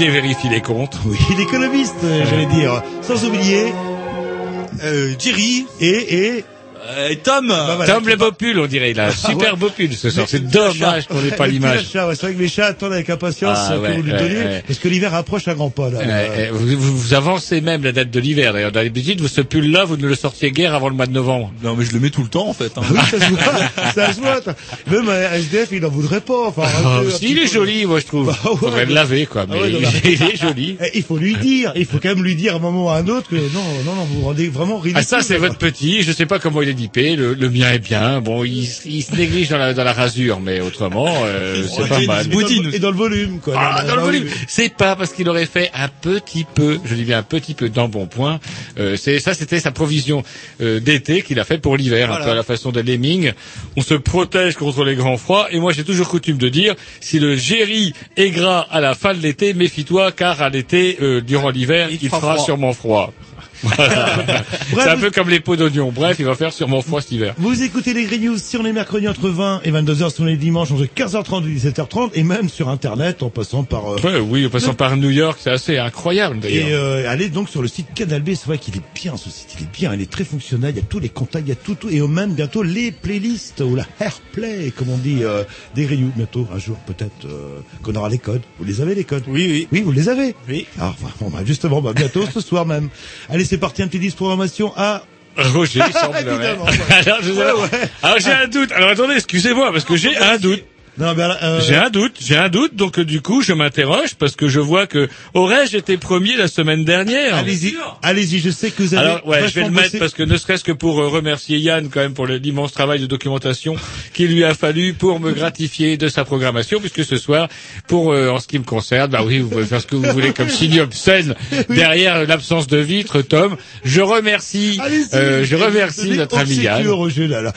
Roger vérifie les comptes. Oui, l'économiste, j'allais dire. Sans oublier... Euh, Jerry et... et... Euh, Tom Bah, voilà. Tom le Bopul, on dirait. Il a un super ouais. Bopul ce soir. C'est dommage qu'on n'ait pas l'image. C'est vrai que les chats attendent avec impatience Ah, que ouais, vous lui donniez, ouais. parce que l'hiver approche à grands pas. Là, vous, vous- vous avancez même la date de l'hiver. D'ailleurs, d'habitude, vous ce pull-là, vous ne le sortiez guère avant le mois de novembre. Non, mais je le mets tout le temps, en fait. hein. Oui, ça se voit, ça se voit. Même euh, SDF, il n'en voudrait pas. Enfin, Ah, un peu- si, un il est peu. joli, moi je trouve. Bah, ouais, Faudrait le bah- laver, quoi. Ah Mais ouais, non, non. il est joli. Eh, Il faut lui dire, il faut quand même lui dire à un moment ou à un autre que non, non, non, vous vous rendez vraiment ridicule. Ah ça c'est votre petit, je sais pas comment il est le, le mien est bien. Bon, il, il se néglige dans la, dans la rasure, mais autrement euh, c'est pas mal. Et dans, et dans le volume, quoi. Ah, dans le volume. C'est pas parce qu'il aurait fait un petit peu, je dis bien un petit peu d'embonpoint. Euh, c'est ça, c'était sa provision euh, d'été qu'il a fait pour l'hiver, un peu à la façon de Lemming. On se protège contre les grands froids. Et moi, j'ai toujours coutume de dire, si le géry est gras à la fin de l'été, méfie-toi, car à l'été, euh, durant l'hiver, Il il, fera fera froid. sûrement froid. Voilà. c'est un vous- peu comme les pots d'oignon. Bref, il va faire sûrement froid cet hiver. Vous écoutez les Green News sur les mercredis entre 20 et 22h, sur les dimanches entre 15h30 et 17h30, et même sur Internet en passant par... euh, Ouais, oui, en passant par New York, c'est assez incroyable d'ailleurs. Et euh, allez donc sur le site Canal B, c'est vrai qu'il est bien ce site, il est bien, il est très fonctionnel, il y a tous les contacts, il y a tout, tout et même bientôt les playlists ou la airplay, comme on dit, euh, des Green News. Bientôt, un jour peut-être euh, qu'on aura les codes. Vous les avez les codes? Oui, oui. Oui, vous les avez? Oui. Ah, enfin, bon, bah, justement, bah, bientôt ce soir même. Allez, c'est parti, un petit disque programmation à... Roger, il semblerait. Évidemment, ouais. alors, je sais- Ouais, ouais. alors, j'ai un doute. Alors attendez, excusez-moi, parce que j'ai un doute. Non, euh, J'ai un doute, j'ai un doute, donc euh, du coup je m'interroge parce que je vois que aurais-je été premier la semaine dernière Allez-y, allez-y, je sais que vous avez... Alors ouais, je vais le mettre parce que ne serait-ce que pour euh, remercier Yann quand même pour l'immense travail de documentation qu'il lui a fallu pour me gratifier de sa programmation, puisque ce soir, pour euh, en ce qui me concerne, bah oui, vous pouvez faire ce que vous voulez comme signe obscène derrière l'absence de vitre, Tom. Je remercie, euh, je remercie notre ami Yann. Roger, là, là.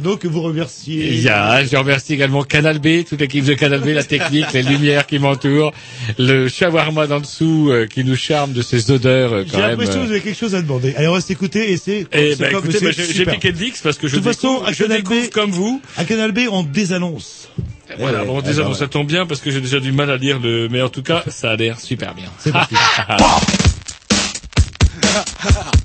Donc, vous remerciez... Yann, je remercie également Canal B, toute l'équipe de Canal B, la technique, les lumières qui m'entourent, le shawarma d'en dessous euh, qui nous charme de ses odeurs euh, J'ai même. l'impression que vous avez quelque chose à demander. Allez, on va s'écouter et c'est... Et c'est bah, comme- écoutez, c'est bah, j'ai j'ai super. piqué le Dix parce que je De toute façon, découvre, à je Canal B- découvre comme vous. À Canal B, on désannonce. Voilà, ouais, bon, déjà, bah bon, ouais. ça tombe bien parce que j'ai déjà du mal à lire le, mais en tout cas, ça a l'air super bien. C'est parti.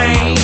rain.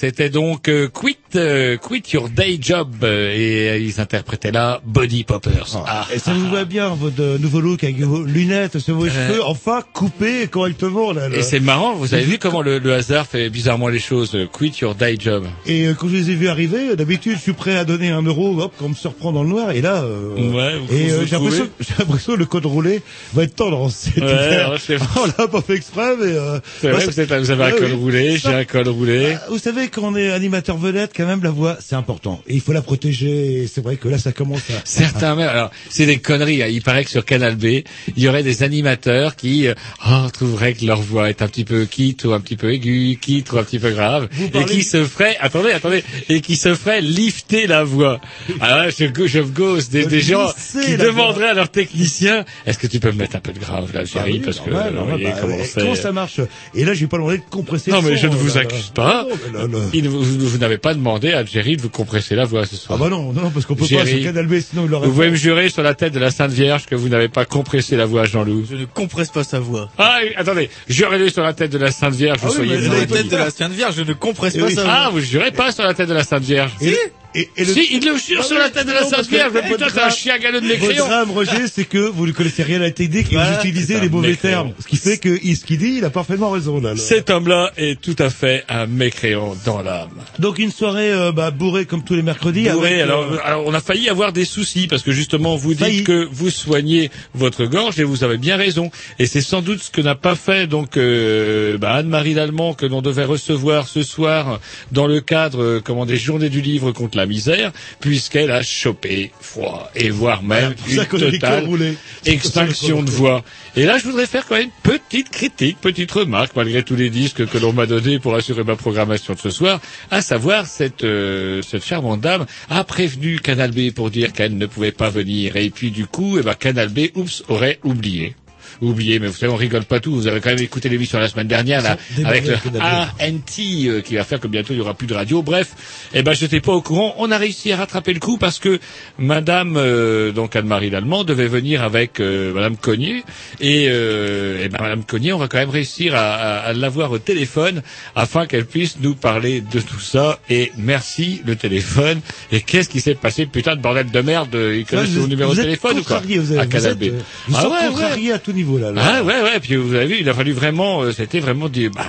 C'était donc euh, Quit, euh, Quit Your Day Job euh, et euh, ils interprétaient là Body Poppers. Ah, Et ça vous va bien, votre euh, nouveau look avec vos lunettes, sur vos cheveux, enfin coupés correctement. Là, là. Et c'est marrant, vous avez vu comment le, le hasard fait bizarrement les choses. euh, Quit Your Day Job. Et euh, quand je les ai vus arriver, euh, d'habitude, je suis prêt à donner un euro, hop, quand on me surprend dans le noir. Et là, euh, Ouais, vous- et euh, vous j'ai l'impression, j'ai l'impression que le code roulé va être tendance. C'est Ouais, clair. ouais, on l'a pas fait exprès, mais euh, C'est moi, vrai, ça- vous, avez un Ouais, col roulé, j'ai un col roulé. Ah, Vous savez, quand on est animateur vedette, quand même, la voix, c'est important. Et il faut la protéger. Et c'est vrai que là, ça commence à... Certains même, alors c'est des conneries. hein. Il paraît que sur Canal B, il y aurait des animateurs qui euh, oh, trouveraient que leur voix est un petit peu quitte ou un petit peu aiguë, quitte ou un petit peu grave, et qui se ferait, attendez, attendez, et qui se ferait lifter la voix. Alors là, je, je gosse des, De des gens qui demanderaient à leur technicien, est-ce que tu peux me mettre un peu de grave là, Ah Jerry, oui, parce que normal, normal, voyez bah, comment ça marche? Et là, je vais pas demander de compresser Non mais son, je ne vous là. accuse pas. Non, mais là, là. Vous, vous n'avez pas demandé à Jerry de vous compresser la voix ce soir. Ah bah non, non, parce qu'on peut pas Jerry. sur Canal B, sinon il aurait Vous pouvez me jurer sur la tête de la Sainte Vierge que vous n'avez pas compressé la voix à Jean-Loup. Je ne compresse pas sa voix. Ah, oui, attendez, jurez-le sur la tête de la Sainte Vierge, vous Ah oui, soyez mais La tête de la Sainte Vierge, je ne compresse Eh pas oui. sa voix. Ah, vous jurez pas sur la tête de la Sainte Vierge Et, et, et le... Si, il le jure Ah sur la tête de la Sainte Vierge, mais putain, c'est un chien galeux de Votre mécréant drame, Roger, c'est que vous ne connaissez rien à la technique et Voilà, vous utilisez les mauvais termes. Ce qui fait que ce qu'il dit, il a parfaitement raison, là. Cet homme-là est tout à fait un mécréant dans l'âme. Donc une soirée euh, bah, bourrée comme tous les mercredis. Bourré, avec, alors, euh, alors, on a failli avoir des soucis parce que justement, vous dites Failli. que vous soignez votre gorge et vous avez bien raison. Et c'est sans doute ce que n'a pas fait donc euh, bah, Anne-Marie Lallemand que l'on devait recevoir ce soir dans le cadre euh, comment des Journées du livre contre la misère, puisqu'elle a chopé froid et voire même Voilà, pour ça une qu'on a des totale cœurs roulés. extinction de voix. Et là, je voudrais faire quand même une petite critique, petite remarque, malgré tous les disques que l'on m'a donnés pour assurer ma programmation de ce soir, à savoir cette, euh, cette charmante dame a prévenu Canal B pour dire qu'elle ne pouvait pas venir. Et puis du coup, eh ben, Canal B, oups, aurait oublié. Oublié, mais vous savez, on rigole pas tout. Vous avez quand même écouté l'émission la semaine dernière, là, Ils avec le ANT, euh, qui va faire que bientôt il y aura plus de radio. Bref, eh ben, j'étais pas au courant. On a réussi à rattraper le coup parce que Madame, euh, donc Anne-Marie Lallemand, devait venir avec euh, Madame Cognier. Et, euh, eh ben, Madame Cognier, on va quand même réussir à, à, à l'avoir au téléphone afin qu'elle puisse nous parler de tout ça. Et merci le téléphone. Et qu'est-ce qui s'est passé, putain de bordel de merde Il connaît vous son numéro de téléphone ou quoi? contrarié, vous êtes- À Canal B. euh, Ah ouais, ouais. à tout niveau, là. Ah ouais, ouais, puis vous avez vu, il a fallu vraiment, euh, c'était vraiment du... Bah,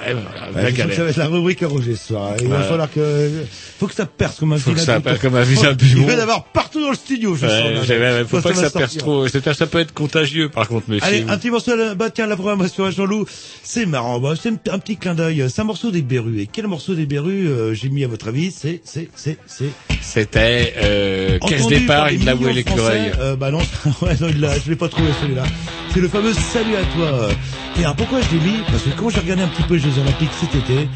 Ouais, la galère. ça va être la rubrique à Roger ce soir. Il va falloir que, faut que ça perce comme un Faut que ça perce comme un vilain Il va y en avoir partout dans le studio, je Ouais, sens. là. faut Quand pas que ça perce trop. C'est- Ça peut être contagieux, par contre, monsieur. Allez, un petit morceau, bah tiens, la programmation à Jean-Loup, c'est marrant, bah, c'est un, petit clin d'œil, c'est un morceau des Berus. Et quel morceau des Berus euh, j'ai mis à votre avis C'est, c'est, c'est, c'est... C'était euh, caisse départ, il l'a voué millions de l'écureuil. Euh, bah non, ouais, non, il je l'ai pas trouvé celui-là. C'est le fameux Salut à toi. Et alors pourquoi je l'ai mis Parce que quand j'ai regardé un petit peu les Jeux Olympiques cet été,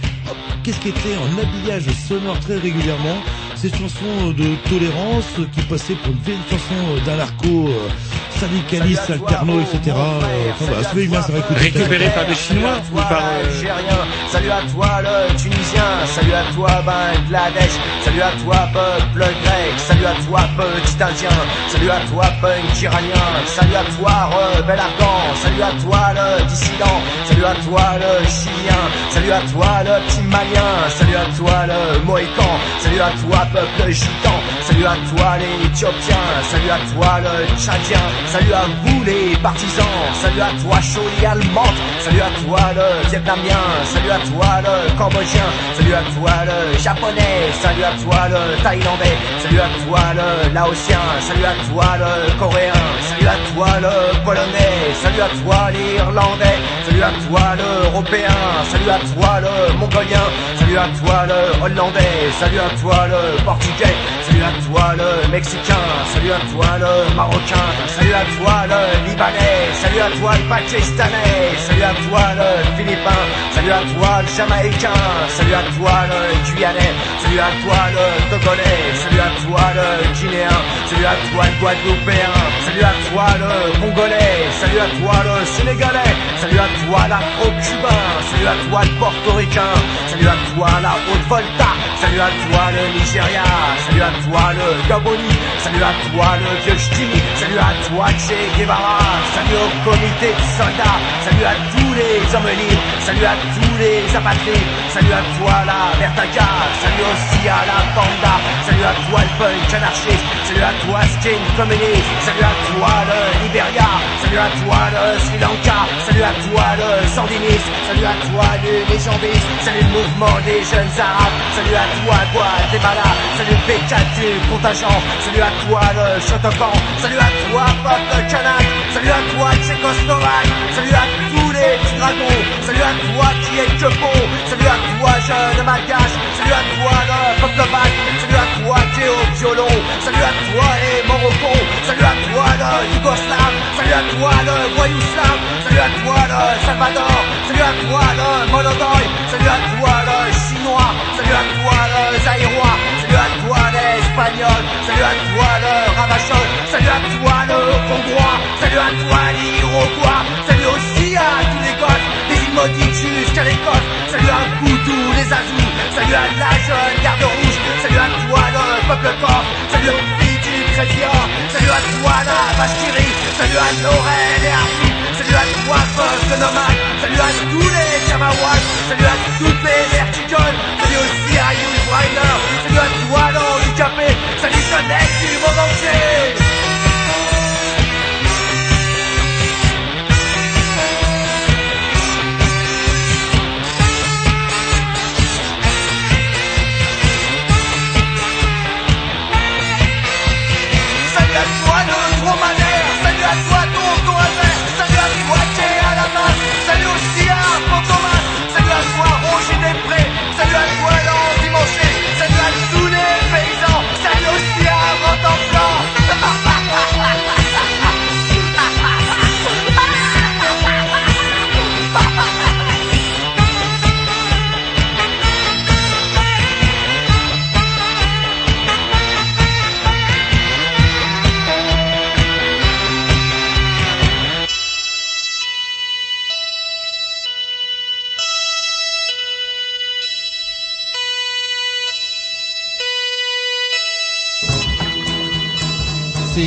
qu'est-ce qui était en habillage sonore très régulièrement Cette chanson de tolérance qui passait pour une vieille chanson euh, syndicaliste, alterno, etc. Euh, Enfin, voilà, celui-là, ça va écouter. Récupéré par des Chinois ou par... euh, Salut à toi le Tunisien, salut à toi Bangladesh, salut à toi peuple grec, salut à toi petit Indien, salut à toi punk iranien, salut à toi rebelle afghan, salut à toi le dissident, salut à toi le chilien, salut à toi le petit malien, salut à toi le mohican, salut à toi peuple gitan, salut à toi les éthiopiens, salut à toi le tchadien, salut à vous les partisans, salut à toi Choli allemande, salut à toi le vietnamien, salut à toi le cambodgien, salut à toi le japonais, salut à toi le thaïlandais, salut à toi le laotien, salut à toi le coréen, salut à toi le polonais, salut à toi l'irlandais, salut à toi l'européen, salut à toi le mongolien, salut à toi le hollandais, salut à toi le salut à toi le mexicain, salut à toi le marocain, salut à toi le libanais, salut à toi le pakistanais, salut à toi le philippin, salut à toi le jamaïcain, salut à toi le guyanais, salut à toi le togolais, salut à toi le guinéen, salut à toi le guadeloupéen, salut à toi le congolais, salut à toi le sénégalais, salut à toi l'afro-cubain, salut à toi le portoricain, salut à toi la haute-volta, salut à toi le Nigeria, salut à toi le Gaboni, salut à toi le vieux salut à toi Che Guevara, salut au comité de soldats, salut à tous les hommes salut à tous les apatrides, salut à toi la Vertaga, salut aussi à la Panda, salut à toi le punk anarchiste, salut à toi skin communiste, salut à toi le Liberia, salut à toi le Sri Lanka, salut à toi le sandiniste, salut à toi le légendiste, salut le mouvement des jeunes arabes, salut à toi Guatemala, salut le P4 du contingent, salut à toi le Shotokan, salut à toi Pop de Kanak, salut à toi Tchécoslovaque, salut à tous les dragons, salut à toi qui que bon, salut à toi jeune malgache, salut à toi le peuple slovaque, salut à toi qui est au violon, salut à toi les Morocco, salut à toi le Yougoslave, salut à toi le voyou slave, salut à toi le Salvador, salut à toi le Molodoy, salut à toi le chinois, salut à toi le zaïrois, salut à toi l'espagnol, salut à toi le ravachol, salut à toi le hongrois, salut à toi l'iroquois, à tous les gosses, des îles maudites jusqu'à l'Écosse, salut à vous tous les azous, salut à la jeune garde rouge, salut à toi le peuple corse, salut aux filles du chrétien, salut à toi la vache qui salut à Laurel et Arthur, salut à toi peuple nomade, salut à tous les Kamawats, salut à toutes les verticoles, salut aussi à Yul Brynner, salut à toi l'handicapé, salut jeunesse du monde entier.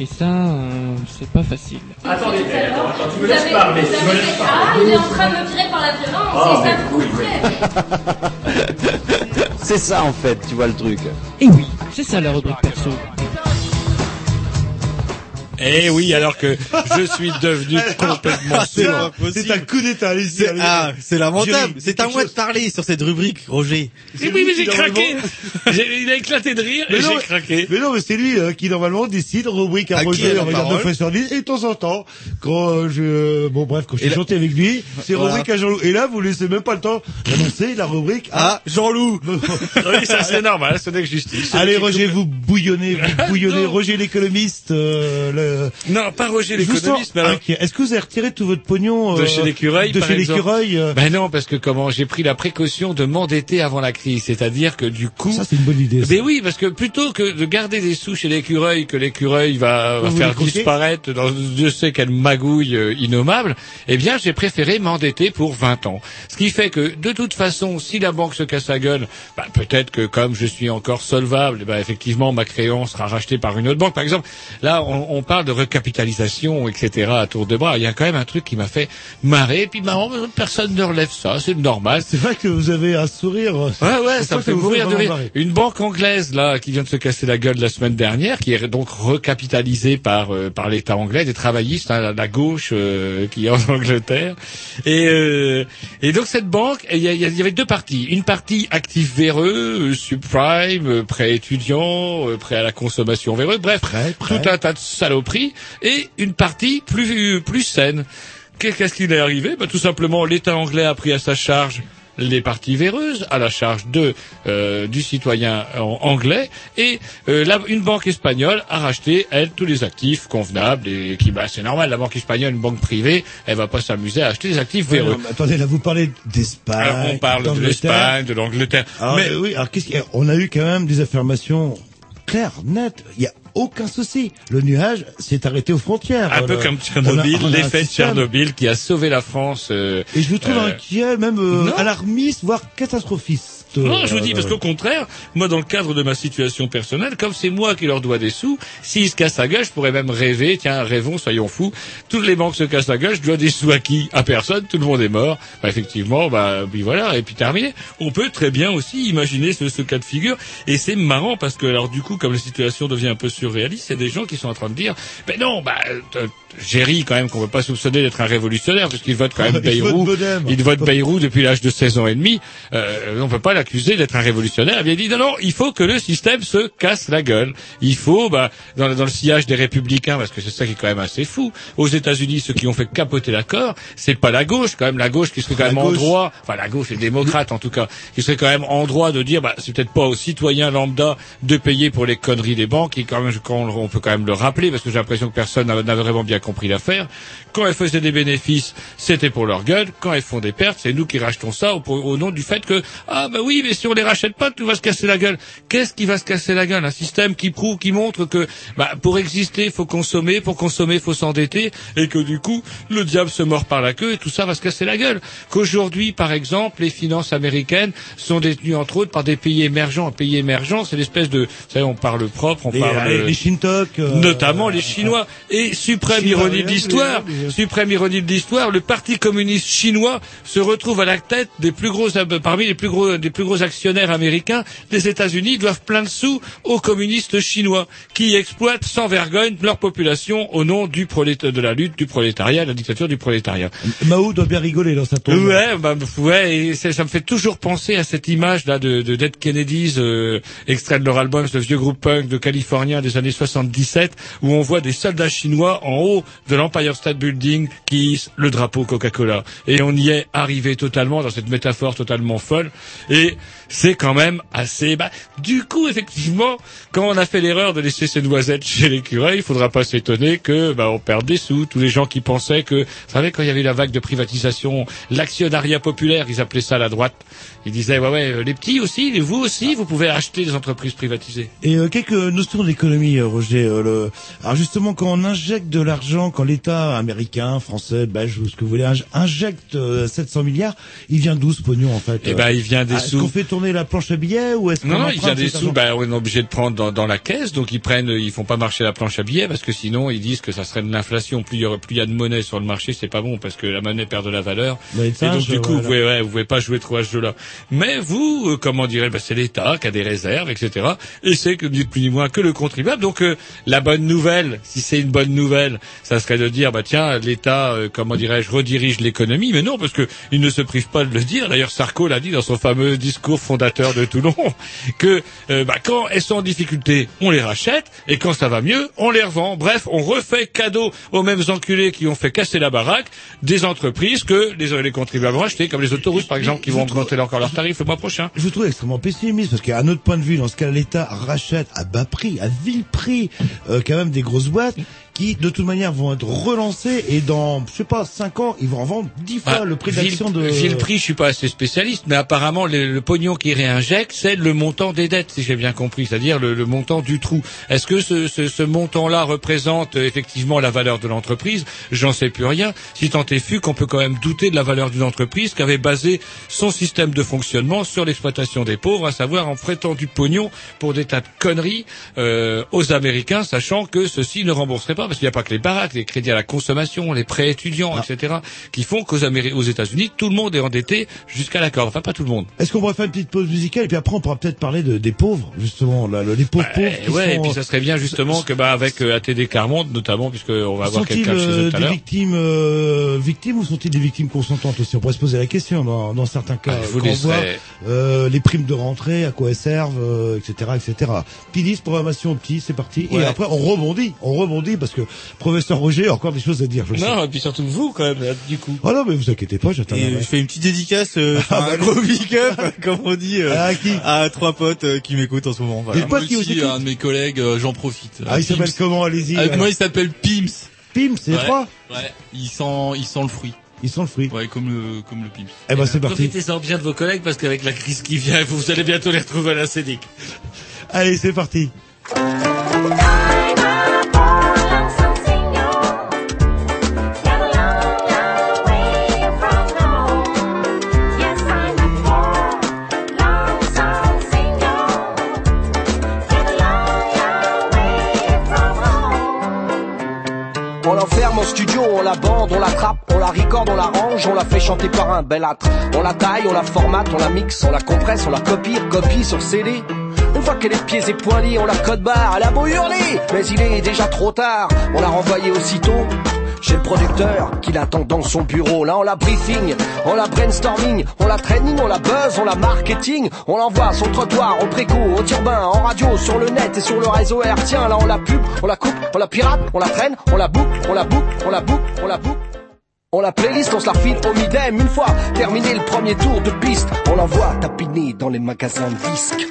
Et ça, euh, c'est pas facile. Attendez, attends, attends, tu me laisses parler, tu me laisses Ah, il est en train de me virer par la violence, Oh, c'est mais ça vous plaît. C'est ça en fait, tu vois le truc. Et oui, c'est ça la rubrique perso. Eh oui, alors que je suis devenu complètement c'est sourd. C'est un coup d'état, allez-y. C'est- allez-y. Ah, c'est lamentable. C'est à moi de parler sur cette rubrique, Roger. Eh oui, mais j'ai craqué. J'ai- Il a éclaté de rire Mais et non, j'ai mais- craqué. Mais non, mais c'est lui euh, qui normalement décide, rubrique à Roger, on regarde parole 9 fois sur 10, et de temps en temps, quand euh, je, bon bref, quand je suis Et chanté avec lui, c'est Voilà. rubrique à Jean-Loup. Et là, vous laissez même pas le temps d'annoncer la rubrique à Ah, Jean-Loup. Oui, ça c'est normal, c'est avec justice. Allez, Roger, vous bouillonnez, vous bouillonnez. Roger l'économiste, euh, le... Non, pas Roger l'économiste, alors... Est-ce que vous avez retiré tout votre pognon De euh, chez l'écureuil, De par chez exemple l'écureuil euh, Ben non, parce que comment j'ai pris la précaution de m'endetter avant la crise, c'est-à-dire que du coup, Ça, c'est une bonne idée. ça. Ben oui, parce que plutôt que de garder des sous chez l'écureuil, que l'écureuil va, va faire disparaître dans je sais quelle magouille euh, innommable, eh bien j'ai préféré m'endetter pour 20 ans. Ce qui fait que de toute façon, si la banque se casse la gueule, ben, peut-être que comme je suis encore solvable, eh ben, effectivement ma créance sera rachetée par une autre banque. Par exemple, là on, on parle de recapitalisation, etc. à tour de bras. Il y a quand même un truc qui m'a fait marrer, et puis marrant, personne ne relève ça, c'est normal. C'est vrai que vous avez un sourire. Ouais, ouais, ça me fait mourir de rire. marrer. Une banque anglaise, là, qui vient de se casser la gueule la semaine dernière, qui est donc recapitalisée par, euh, par l'État anglais, des travaillistes, hein, la, la gauche euh, qui est en Angleterre. Et, euh, et donc cette banque, il y, a- avait deux parties. Une partie actif véreux, subprime, prêt étudiant, prêt à la consommation véreux, bref, Prêt, prêt. tout un tas de Et une partie plus, plus saine. Qu'est-ce qu'il est arrivé? Ben, Tout simplement, l'État anglais a pris à sa charge les parties véreuses, à la charge de euh, du citoyen en- anglais, et euh, la- une banque espagnole a racheté, elle, tous les actifs convenables, et qui, bah, c'est normal, la banque espagnole, une banque privée, elle va pas s'amuser à acheter des actifs véreux. non, mais attendez, là, vous parlez d'Espagne. On parle de l'Espagne, de l'Angleterre, Alors, mais oui, alors qu'est-ce qu'il y a? On a eu quand même des affirmations claires, nettes. Il y a aucun souci. Le nuage s'est arrêté aux frontières. un peu comme Tchernobyl, l'effet. Tchernobyl qui a sauvé la France. euh, Et je vous trouve euh, inquiet, même euh, alarmiste, voire catastrophiste. Non, je vous dis, Euh, parce qu'au contraire, moi, dans le cadre de ma situation personnelle, comme c'est moi qui leur dois des sous, s'ils se cassent la gueule, je pourrais même rêver, tiens, rêvons, soyons fous, toutes les banques se cassent la gueule, je dois des sous à qui? À personne, tout le monde est mort. Bah, effectivement, bah, puis voilà, et puis terminé. On peut très bien aussi imaginer ce, ce cas de figure, et c'est marrant parce que, alors, du coup, comme la situation devient un peu surréaliste, il y a des gens qui sont en train de dire, ben non, bah, euh, Géry, quand même, qu'on ne peut pas soupçonner d'être un révolutionnaire, parce qu'il vote quand même Bayrou, il vote Bayrou depuis l'âge de 16 ans et demi, euh, on peut pas l'accuser d'être un révolutionnaire. Il a dit non, non, il faut que le système se casse la gueule. Il faut, bah, dans, le- dans le sillage des républicains, parce que c'est ça qui est quand même assez fou. Aux États-Unis, ceux qui ont fait capoter l'accord, c'est pas la gauche, quand même, la gauche qui serait quand La même en droit, enfin la gauche, les démocrates en tout cas, qui serait quand même en droit de dire, bah, c'est peut-être pas aux citoyens lambda de payer pour les conneries des banques, et quand même, quand on, on peut quand même le rappeler, parce que j'ai l'impression que personne n'a vraiment bien compris l'affaire. Quand elles faisaient des bénéfices, c'était pour leur gueule. Quand elles font des pertes, c'est nous qui rachetons ça au, au nom du fait que ah bah oui, mais si on les rachète pas, tout va se casser la gueule. Qu'est-ce qui va se casser la gueule? Un système qui prouve, qui montre que bah, pour exister, faut consommer, pour consommer, faut s'endetter, et que du coup, le diable se mord par la queue et tout ça va se casser la gueule. Qu'aujourd'hui, par exemple, les finances américaines sont détenues entre autres par des pays émergents. Un pays émergent, c'est l'espèce de, vous savez, on parle propre, on Les, parle les, les Shintok. euh, notamment les Chinois. Et suprême ironie de l'histoire, suprême ironie de l'histoire, le Parti communiste chinois se retrouve à la tête des plus gros, parmi les plus gros, des plus gros actionnaires américains. Les États-Unis doivent plein de sous aux communistes chinois qui exploitent sans vergogne leur population au nom du de la lutte du prolétariat, de la dictature du prolétariat. Mao doit bien rigoler dans sa tombe. Ouais, bah, ouais, et ça me fait toujours penser à cette image là de, de Dead Kennedys, euh, extrait de leur album, ce vieux groupe punk de Californien des années 77, où on voit des soldats chinois en haut de l'Empire State Building qui hissent le drapeau Coca-Cola. Et on y est arrivé totalement dans cette métaphore totalement folle. Et c'est quand même assez. Bah, du coup, effectivement, quand on a fait l'erreur de laisser ces noisettes chez l'écureuil, il faudra pas s'étonner que bah, on perde des sous. Tous les gens qui pensaient que, vous savez, quand il y avait la vague de privatisation, l'actionnariat populaire, ils appelaient ça la droite. Ils disaient ouais ouais, euh, les petits aussi, vous aussi, vous pouvez acheter des entreprises privatisées. Et euh, quelques notions d'économie, euh, Roger. euh, le... Alors justement, quand on injecte de l'argent quand l'État américain, français, belge ou ce que vous voulez inj- injecte euh, 700 milliards, il vient d'où ce pognon en fait Eh ben, il vient des Ah, sous. qu'on fait tourner la planche à billets ou est-ce qu'on Non, non, il emprunte vient des sous. Ben, on est obligé de prendre dans, dans la caisse, donc ils prennent, ils font pas marcher la planche à billets parce que sinon ils disent que ça serait de l'inflation. Plus il y aurait, plus il y a de monnaie sur le marché, c'est pas bon parce que la monnaie perd de la valeur. Mais Et donc du coup, voilà. vous pouvez, ouais, vous pouvez pas jouer trop à ce jeu-là. Mais vous, euh, comment dirais ben, c'est l'État qui a des réserves, etc. Et c'est que ni plus ni moins que le contribuable. Donc euh, la bonne nouvelle, si c'est une bonne nouvelle, ça serait de dire bah tiens, l'État, euh, comment dirais-je, redirige l'économie. Mais non, parce que il ne se prive pas de le dire. D'ailleurs, Sarko l'a dit dans son fameux discours fondateur de Toulon que euh, bah, quand elles sont en difficulté, on les rachète, et quand ça va mieux, on les revend. Bref, on refait cadeau aux mêmes enculés qui ont fait casser la baraque des entreprises que les, les contribuables ont achetées, comme les autoroutes par exemple, qui vont augmenter encore leurs tarifs le mois prochain. Je vous trouve extrêmement pessimiste parce qu'à notre point de vue, dans ce cas, l'État rachète à bas prix, à vil prix, euh, quand même des grosses boîtes qui, de toute manière, vont être relancées et dans, je sais pas, 5 ans, ils vont en vendre 10 fois Ah, le prix d'action de... vu le prix, je suis pas assez spécialiste, mais apparemment le, le pognon qui réinjecte, c'est le montant des dettes, si j'ai bien compris, c'est-à-dire le, le montant du trou. Est-ce que ce, ce, ce montant-là représente euh, effectivement la valeur de l'entreprise? J'en sais plus rien. Si tant est fut qu'on peut quand même douter de la valeur d'une entreprise qui avait basé son système de fonctionnement sur l'exploitation des pauvres, à savoir en prêtant du pognon pour des tas de conneries euh, aux Américains, sachant que ceux-ci ne rembourseraient pas, parce qu'il n'y a pas que les baraques, les crédits à la consommation, les prêts étudiants, etc., qui font qu'aux aux États-Unis, tout le monde est endetté jusqu'à la corde. Enfin, pas tout le monde. Est-ce qu'on pourrait faire une petite pause musicale et puis après on pourra peut-être parler de, des pauvres, justement, là, les pauvres pauvres Eh qui ouais, et puis ça serait bien justement que bah avec euh, ATD Carmonde notamment, puisque on va avoir quelqu'un chez euh, eux tout à des l'heure. victimes euh, victimes ou sont-ils des victimes consentantes aussi? On pourrait se poser la question dans, dans certains cas. Ah, vous laisserai- voit, euh, les primes de rentrée, à quoi elles servent, euh, etc., etc. Pidis, programmation au petit, c'est parti. Et après on rebondit, on rebondit parce que professeur Roger a encore des choses à dire. Je le sais. Non, et puis surtout vous quand même, là, du coup. Oh non, mais vous inquiétez pas, j'attends. Et je fais une petite dédicace, euh, enfin, un gros big up, comme on dit, euh, À qui à trois potes euh, qui m'écoutent en ce moment. Voilà. Des potes qui aussi, un de mes collègues, euh, j'en profite. Ah, il Pims. s'appelle comment Allez-y. Avec alors. moi, il s'appelle Pims. Pim, c'est Ouais. trois Ouais, il sent, il sent le fruit. Ils sont le fruit. Ouais, comme le, comme le Pims. Eh ben c'est parti. Profitez-en bien de vos collègues parce qu'avec la crise qui vient, vous allez bientôt les retrouver à la CEDIC. Allez, c'est parti. En studio, on la bande, on la trappe, on la record, on la range, on la fait chanter par un bel âtre. On la taille, on la formate, on la mixe, on la compresse, on la copie, copie sur CD. Une fois qu'elle est pieds et poings liés, on la code barre, elle a beau hurler, mais il est déjà trop tard. On l'a renvoyée aussitôt chez le producteur qui l'attend dans son bureau. Là, on la briefing, on la brainstorming, on la training, on la buzz, on la marketing, on l'envoie sur le trottoir, au préco, au turbin, en radio, sur le net et sur le réseau hertzien. Là, on la pub, on la coupe, on la pirate, on la traîne, on la boucle, on la boucle, on la boucle, on la boucle. On la playlist, on se la refile au midem une fois terminé le premier tour de piste. On l'envoie tapiner dans les magasins de disques.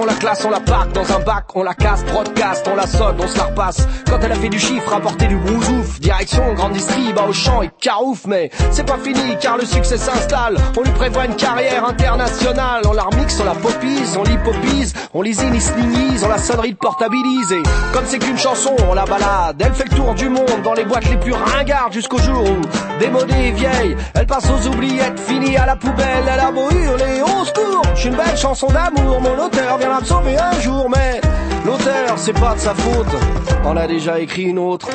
On la classe, on la parque dans un bac, on la casse, broadcast, on la sonne, on se la repasse. Quand elle a fait du chiffre, apporter du brousouf, direction grande distrib, au champ et carouf, mais c'est pas fini car le succès s'installe. On lui prévoit une carrière internationale, on la on la popise, on l'hypopise, on l'isinise, on la sonnerie de portabilise. Et comme c'est qu'une chanson, on la balade, elle fait le tour du monde dans les boîtes les plus ringardes jusqu'au jour où, démodée et vieille, elle passe aux oubliettes, finie à la poubelle, elle a beau hurler au secours. Je suis une belle chanson d'amour, mon auteur viendra me sauver un jour, mais l'auteur c'est pas de sa faute, on a déjà écrit une autre.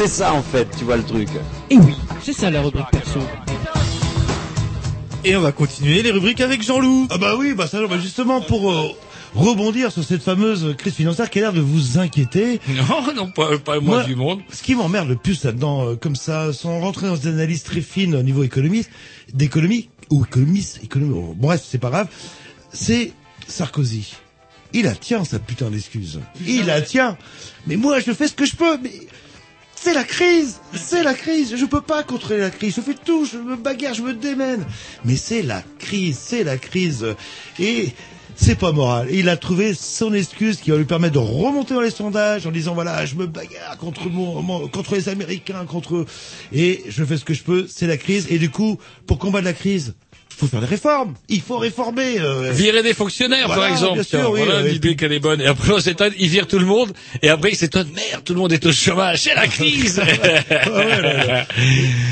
C'est ça en fait, tu vois le truc. Et oui, c'est ça la rubrique perso. Et on va continuer les rubriques avec Jean-Loup. Ah bah oui, bah ça, bah justement pour euh, rebondir sur cette fameuse crise financière qui a l'air de vous inquiéter. Non, non, pas, pas le moins Moi, du monde. Ce qui m'emmerde le plus là-dedans, euh, comme ça, sans rentrer dans des analyses très fines au niveau économiste, d'économie, ou économiste, économie, oh, bref, c'est pas grave, c'est Sarkozy. Il a tient sa putain d'excuse. Il a tient. Mais moi, je fais ce que je peux, mais c'est la crise, c'est la crise. Je peux pas contrôler la crise. Je fais tout, je me bagarre, je me démène. Mais c'est la crise, c'est la crise. Et c'est pas moral. Il a trouvé son excuse qui va lui permettre de remonter dans les sondages en disant voilà, je me bagarre contre contre les Américains, contre et je fais ce que je peux. C'est la crise. Et du coup, pour combattre la crise, faut faire des réformes. Il faut réformer. euh, Virer des fonctionnaires, Voilà, par exemple. bien sûr, Tiens, oui, voilà euh, et l'idée qu'elle est bonne. Et après, on s'étonne, il vire tout le monde. Et après, il s'étonne, merde, tout le monde est au chômage. C'est la crise. Ah ouais.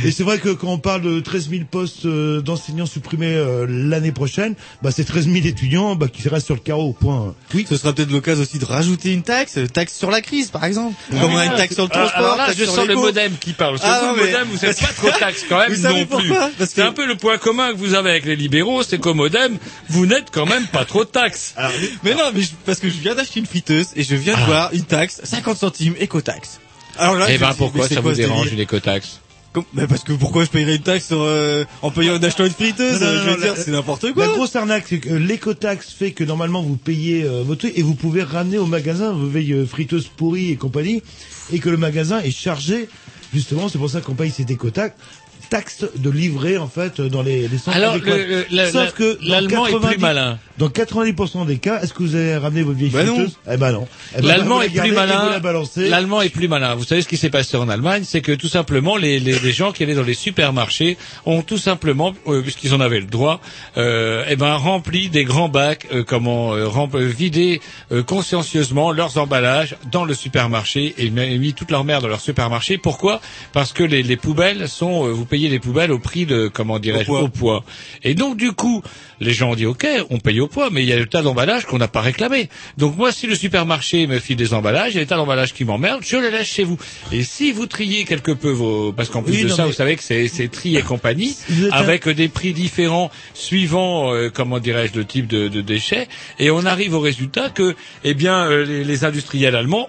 Et c'est vrai que quand on parle de 13 000 postes euh, d'enseignants supprimés euh, l'année prochaine, bah c'est 13 000 étudiants bah, qui restent sur le carreau. Point. Oui. Ce sera peut-être l'occasion aussi de rajouter une taxe, taxe sur la crise par exemple. Comme on a une taxe sur le Ah, transport. Alors là, taxe je sur sens le modem qui parle. Ah, vous, non, le mais- modem, vous êtes pas trop taxe quand même Vous savez non plus. pourquoi? Parce C'est que- un peu le point commun que vous avez avec les libéraux, c'est qu'au modem, vous n'êtes quand même pas trop taxe. Mais non, mais je- parce que je viens d'acheter une friteuse et je viens de Ah. voir une taxe 50 centimes éco-taxe. Alors là, Eh je ben pourquoi ça vous dérange une écotaxe mais parce que pourquoi je payerais une taxe sur, euh, en payant en achetant une friteuse Non, non, Je veux non, dire, la- c'est n'importe quoi. La grosse arnaque, c'est que l'écotaxe fait que normalement vous payez euh, votre truc et vous pouvez ramener au magasin vos vieilles euh, friteuses pourries et compagnie, et que le magasin est chargé. Justement, c'est pour ça qu'on paye cette écotaxe taxe de livrer en fait dans les, les centres Alors, adéquats. le- le- la- Sauf que l'allemand est plus 90 malin. Dans 90% des cas, est-ce que vous avez ramené vos vieilles Bah non. Eh ben non. Eh ben, L'allemand est plus malin. L'allemand est plus malin. Vous savez ce qui s'est passé en Allemagne, c'est que tout simplement les, les, les gens qui allaient dans les supermarchés ont tout simplement, euh, puisqu'ils en avaient le droit, euh, eh ben rempli des grands bacs, euh, comment euh, rem- euh, vider euh, consciencieusement leurs emballages dans le supermarché et mis toute leur merde dans leur supermarché. Pourquoi? Parce que les, les poubelles sont, euh, vous payez les poubelles au prix de, comment dirais-je, Au poids. au poids. Et donc du coup, les gens ont dit ok, on paye au poids, mais il y a le tas d'emballages qu'on n'a pas réclamé. Donc moi, si le supermarché me file des emballages, il y a des tas d'emballages qui m'emmerdent, je les laisse chez vous. Et si vous triez quelque peu vos, parce qu'en plus Oui, de ça, mais- vous savez que c'est c'est tri et compagnie, un- avec des prix différents suivant, euh, comment dirais-je, le type de, de déchets, et on arrive au résultat que, eh bien, euh, les, les industriels allemands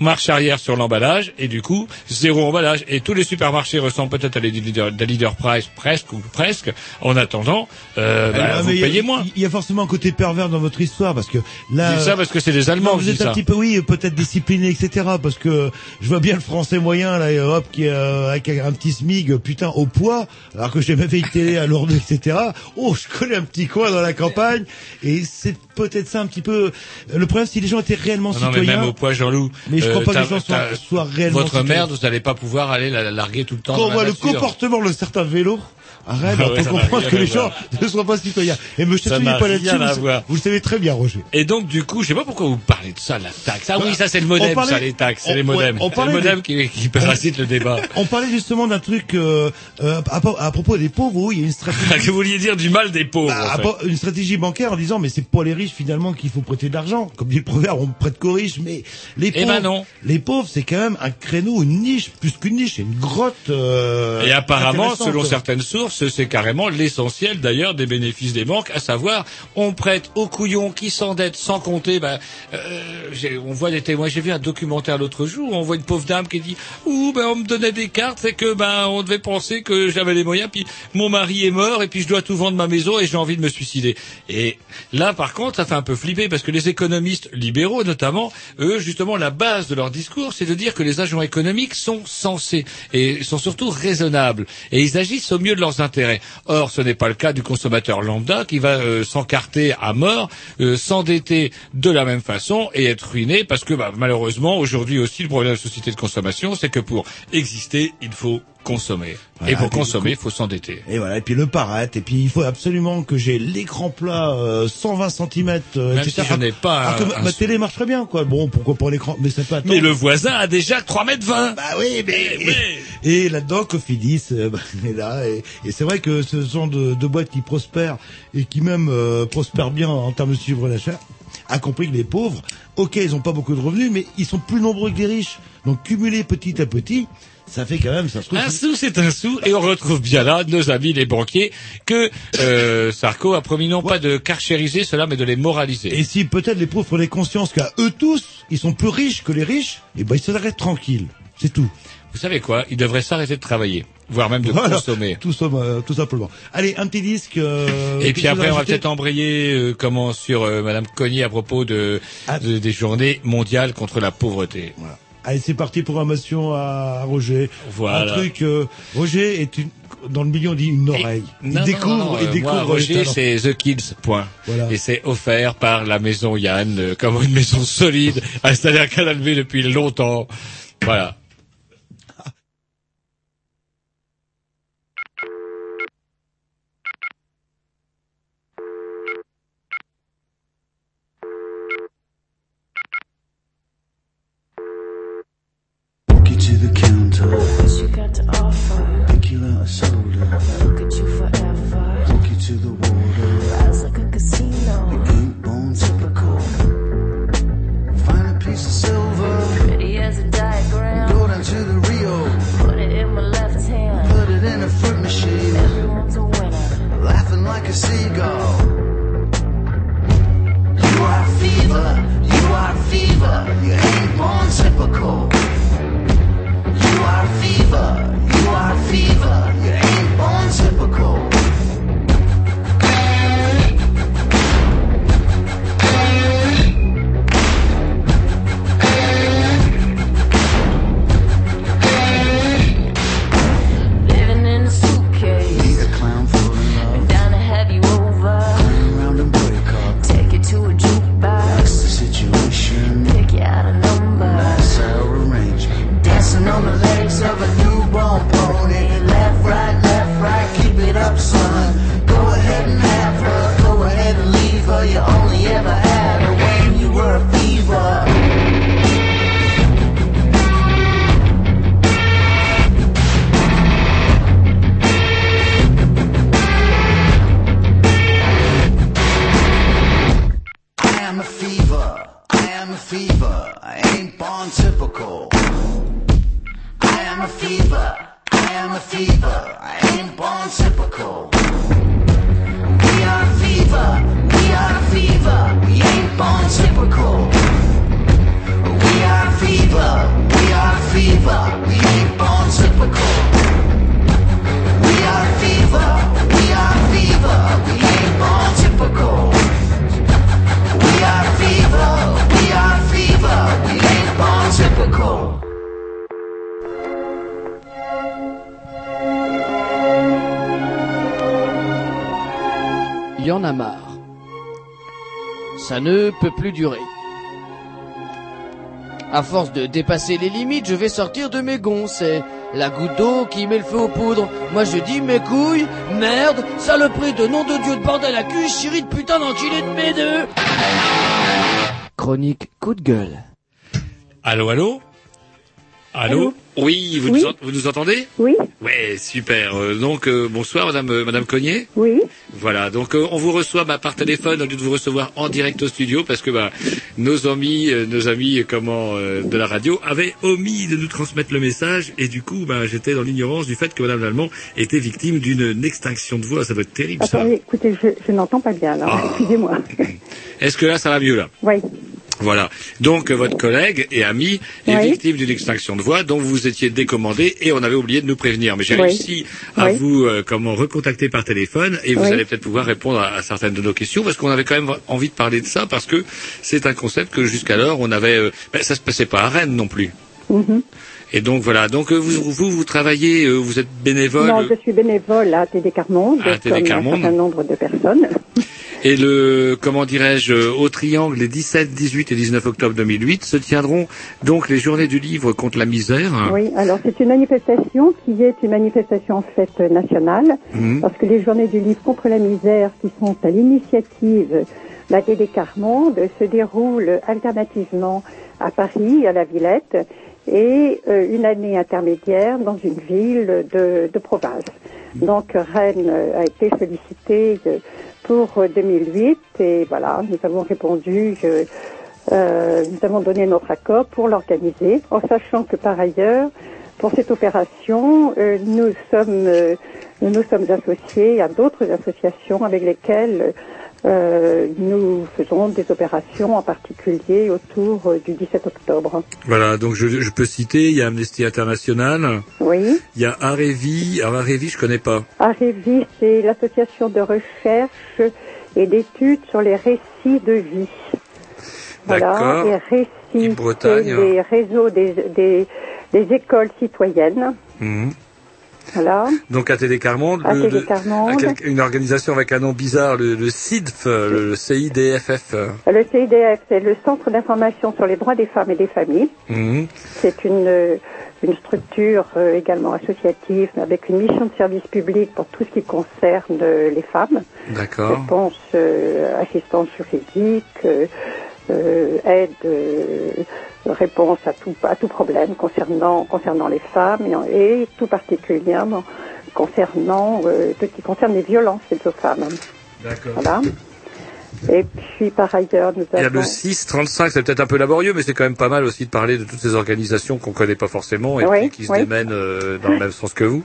marche arrière sur l'emballage et du coup zéro emballage et tous les supermarchés ressemblent peut-être à des leader, des leader price presque ou presque en attendant euh, bah, Ah, vous y a- payez moins Il y a forcément un côté pervers dans votre histoire parce que là. Dis ça parce que c'est des Allemands Non, vous êtes un ça. petit peu, oui, peut-être discipliné, etc. Parce que je vois bien le français moyen, là, hop, qui euh, avec un petit smig, putain, au poids, alors que j'ai même fait une télé à Lourdes, etc. Oh, je connais un petit coin dans la campagne, et c'est peut-être ça un petit peu. Le problème, si les gens étaient réellement non, non, mais citoyens. même au poids Jean-Loup je crois euh, pas que les gens soient, soient réellement votre merde vous n'allez pas pouvoir aller la, la larguer tout le temps Quand on voit le comportement de certains vélos, arrête, Ah on ouais, n'a comprendre que les gens ne soient pas citoyens. Et me chatouillez pas là-dessus, vous, vous le savez très bien, Roger. Et donc du coup, je sais pas pourquoi vous parlez de ça, la taxe. Ah Bah, oui, ça c'est le modem, parlait- ça les taxes, c'est les modems. on C'est le parlait modem des- qui, qui parasite le débat. On parlait justement d'un truc euh, euh, à, à propos des pauvres, où il y a une stratégie. que vous vouliez dire du mal des pauvres. Bah, en fait. une stratégie bancaire en disant mais c'est pas les riches finalement qu'il faut prêter de l'argent comme dit le proverbe on prête qu'aux riches mais les Eh pauvres ben non. les pauvres c'est quand même un créneau une niche plus qu'une niche c'est une grotte euh, Et apparemment, selon certaines sources, c'est carrément l'essentiel d'ailleurs des bénéfices des banques, à savoir on prête aux couillons qui s'endettent sans compter. Ben, euh, on voit des témoins. J'ai vu un documentaire l'autre jour on voit une pauvre dame qui dit ouh ben on me donnait des cartes, c'est que ben on devait penser que j'avais les moyens, puis mon mari est mort et puis je dois tout vendre ma maison et j'ai envie de me suicider. Et là par contre, ça fait un peu flipper parce que les économistes libéraux notamment, eux justement la base de leur discours, c'est de dire que les agents économiques sont censés et sont surtout raisonnables et ils agissent au mieux de leurs Or, ce n'est pas le cas du consommateur lambda qui va euh, s'encarter à mort, euh, s'endetter de la même façon et être ruiné parce que bah, malheureusement aujourd'hui aussi le problème de la société de consommation, c'est que pour exister, il faut consommer Voilà, et pour et consommer, il faut s'endetter. et voilà et puis le paraître et puis il faut absolument que j'ai l'écran plat euh, 120 cm euh, Même etc. si je n'ai pas Alors que un- ma, télé marche très bien quoi bon pourquoi pas l'écran mais c'est pas Mais le voisin a déjà 3 mètres 20 Bah oui, mais et, là-dedans Cofidis euh, bah, est là et, et c'est vrai que ce sont de, de boîtes qui prospèrent et qui même euh, prospèrent bien en termes de chiffre d'achat. a compris que les pauvres, ok, ils ont pas beaucoup de revenus, mais ils sont plus nombreux que les riches. Donc cumuler petit à petit, ça fait quand même, ça se trouve. Un sou, c'est un sou, et on retrouve bien là nos amis les banquiers que euh, Sarko a promis non pas de carchériser cela, mais de les moraliser. Et si peut-être les pauvres prenaient conscience qu'à eux tous, ils sont plus riches que les riches, et ben ils se arrêtent tranquilles. C'est tout. Vous savez quoi? Ils devraient s'arrêter de travailler, voire même de Voilà. consommer. Tout, euh, tout simplement. Allez, un petit disque. euh, Et puis après, on va peut-être embrayer euh, comment sur euh, Madame Cognier à propos de, de- des journées mondiales contre la pauvreté. Allez, c'est parti, programmation à, à Roger. Voilà. Un truc, euh, Roger est une, dans le milieu on dit une oreille. il Non, découvre, non, il euh, découvre moi, Roger, c'est The Kids, point. Voilà. Et c'est offert par la maison Yann, euh, comme une maison solide, installée à Canal depuis longtemps. Voilà. What you got to offer? Pick you out a soda. Look at you forever. Walk you to the water. Rise like a casino. You ain't born typical. Find a piece of silver. Pretty as a diagram. Go down to the Rio. Put it in my left hand. Put it in a fruit machine. Everyone's a winner. Laughing like a seagull. You are fever. You are fever. You ain't born typical. You are fever, you are fever, you ain't born typical. Fever. I ain't born typical. We are fever. We are fever. We ain't born typical. We are fever. We are fever. We ain't born typical. We are fever. We are fever. We ain't born typical. We are fever, we are fever, we ain't born typical. Y en a marre. Ça ne peut plus durer. À force de dépasser les limites, je vais sortir de mes gonds. C'est la goutte d'eau qui met le feu aux poudres. Moi je dis mes couilles, merde, saloperie de nom de Dieu de bordel à cul, chérie de putain d'enculé de mes deux. Chronique coup de gueule. Allô, allô? Allô Oui, vous, Oui. Nous, ent- vous nous entendez Oui, Ouais, super. Euh, donc, euh, bonsoir, Madame, euh, Madame Cognier. oui. Voilà, donc euh, on vous reçoit bah, par téléphone au lieu de vous recevoir en direct au studio parce que bah, nos amis, euh, nos amis comment euh, de la radio avaient omis de nous transmettre le message et du coup bah, j'étais dans l'ignorance du fait que Madame Lallemand était victime d'une extinction de voix. Ça doit être terrible ça. Écoutez, je, je n'entends pas bien, alors Ah. excusez-moi. Est-ce que là ça va mieux là? Oui, Voilà. Donc euh, votre collègue et ami est Oui. victime d'une extinction de voix dont vous étiez décommandé et on avait oublié de nous prévenir. Mais j'ai Oui. réussi à Oui. vous euh, comment recontacter par téléphone et vous allez peut-être pouvoir répondre à, à certaines de nos questions parce qu'on avait quand même envie de parler de ça parce que c'est un concept que jusqu'alors on avait euh, ben, ça se passait pas à Rennes non plus. Mhm. Et donc voilà. Donc euh, vous vous vous travaillez, euh, vous êtes bénévole non, je suis bénévole à TD Carmonde, À TD comme Carmonde. un certain nombre de personnes. Et le, comment dirais-je, euh, au Triangle, les 17, 18 et 19 octobre 2008, se tiendront donc les journées du livre contre la misère. Oui, alors c'est une manifestation qui est une manifestation en fait nationale, Mhm. parce que les journées du livre contre la misère, qui sont à l'initiative de la TD Carmonde, se déroulent alternativement à Paris, à la Villette, et euh, une année intermédiaire dans une ville de, de province. Donc Rennes euh, a été sollicitée euh, pour euh, 2008 et voilà, nous avons répondu, euh, euh, nous avons donné notre accord pour l'organiser, en sachant que par ailleurs, pour cette opération, euh, nous sommes nous sommes associés à d'autres associations avec lesquelles euh, nous faisons des opérations en particulier autour euh, du 17 octobre. Voilà, donc je, je peux citer, il y a Amnesty International, Oui. il y a Arevi, alors Arevi je connais pas. AREVI, c'est l'association de recherche et d'études sur les récits de vie. D'accord. Et récits, les réseaux des, des, des écoles citoyennes. Mhm. Voilà. Donc ATD Carmonde, le- ATD le- Carmonde. quel- une organisation avec un nom bizarre, le, le CIDF, le, CIDFF. Le CIDF, c'est le Centre d'information sur les droits des femmes et des familles. Mhm. C'est une, euh, une structure euh, également associative, mais avec une mission de service public pour tout ce qui concerne euh, les femmes. D'accord. Réponse, euh, assistance juridique, euh, aide, euh, réponse à tout, à tout problème concernant, concernant les femmes et, et tout particulièrement concernant euh, tout ce qui concerne les violences faites aux femmes. D'accord. Voilà. Et puis par ailleurs, nous Il y a avons... le 635, c'est peut-être un peu laborieux, mais c'est quand même pas mal aussi de parler de toutes ces organisations qu'on connaît pas forcément et Oui, qui se oui. démènent euh, dans le même sens que vous.